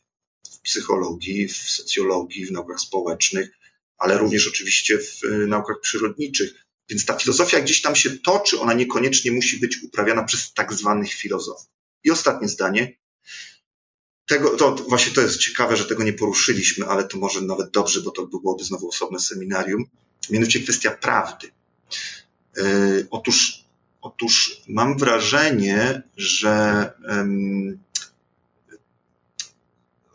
w psychologii, w socjologii, w naukach społecznych, ale również oczywiście w e, naukach przyrodniczych. Więc ta filozofia gdzieś tam się toczy, ona niekoniecznie musi być uprawiana przez tak zwanych filozofów. I ostatnie zdanie tego, to właśnie to jest ciekawe, że tego nie poruszyliśmy, ale to może nawet dobrze, bo to byłoby znowu osobne seminarium. Mianowicie kwestia prawdy. Yy, otóż, otóż mam wrażenie, że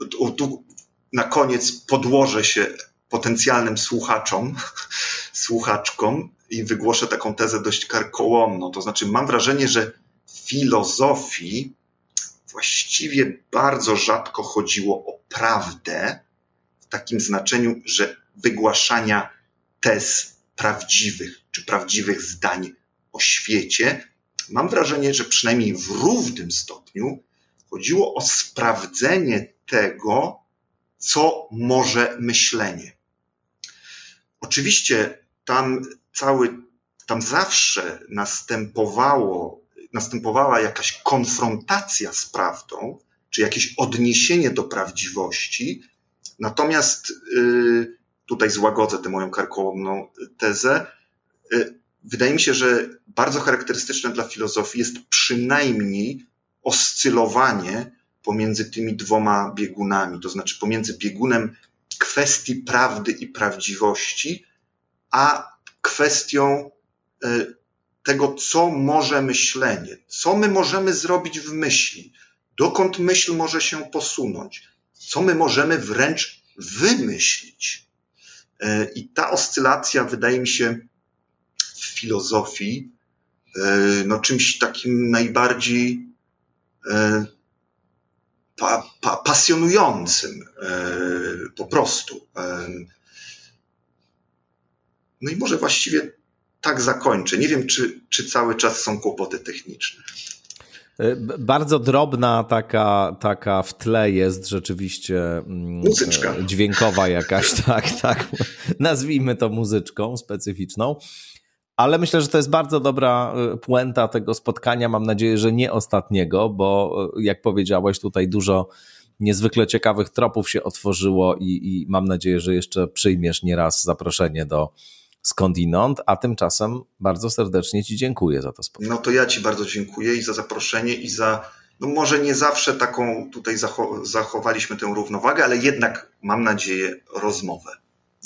yy, tu na koniec podłożę się potencjalnym słuchaczom, *laughs* słuchaczkom i wygłoszę taką tezę dość karkołomną. To znaczy, mam wrażenie, że filozofii właściwie bardzo rzadko chodziło o prawdę w takim znaczeniu, że wygłaszania tez prawdziwych czy prawdziwych zdań o świecie. Mam wrażenie, że przynajmniej w równym stopniu chodziło o sprawdzenie tego, co może myślenie. Oczywiście tam cały, tam zawsze następowało, następowała jakaś konfrontacja z prawdą, czy jakieś odniesienie do prawdziwości. Natomiast y, tutaj złagodzę tę moją karkołomną tezę. Y, wydaje mi się, że bardzo charakterystyczne dla filozofii jest przynajmniej oscylowanie pomiędzy tymi dwoma biegunami, to znaczy pomiędzy biegunem kwestii prawdy i prawdziwości, a kwestią e, tego, co może myślenie, co my możemy zrobić w myśli, dokąd myśl może się posunąć, co my możemy wręcz wymyślić. E, I ta oscylacja wydaje mi się w filozofii e, no, czymś takim najbardziej pa, pa, pasjonującym po prostu. No i może właściwie tak zakończę. Nie wiem, czy, czy cały czas są kłopoty techniczne. E, bardzo drobna taka, taka w tle jest rzeczywiście mm, muzyczka. E, dźwiękowa jakaś, *laughs* tak, tak. Nazwijmy to muzyczką specyficzną. Ale myślę, że to jest bardzo dobra e, puenta tego spotkania. Mam nadzieję, że nie ostatniego, bo jak powiedziałeś, tutaj dużo niezwykle ciekawych tropów się otworzyło i, i mam nadzieję, że jeszcze przyjmiesz nieraz zaproszenie do, skądinąd, a tymczasem bardzo serdecznie Ci dziękuję za to spotkanie. No to ja Ci bardzo dziękuję i za zaproszenie i za, no może nie zawsze taką tutaj zachowaliśmy tę równowagę, ale jednak mam nadzieję rozmowę.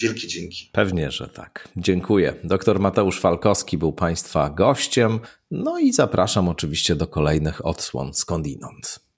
Wielkie dzięki. Pewnie, że tak. Dziękuję. Doktor Mateusz Falkowski był Państwa gościem. No i zapraszam oczywiście do kolejnych odsłon skądinąd.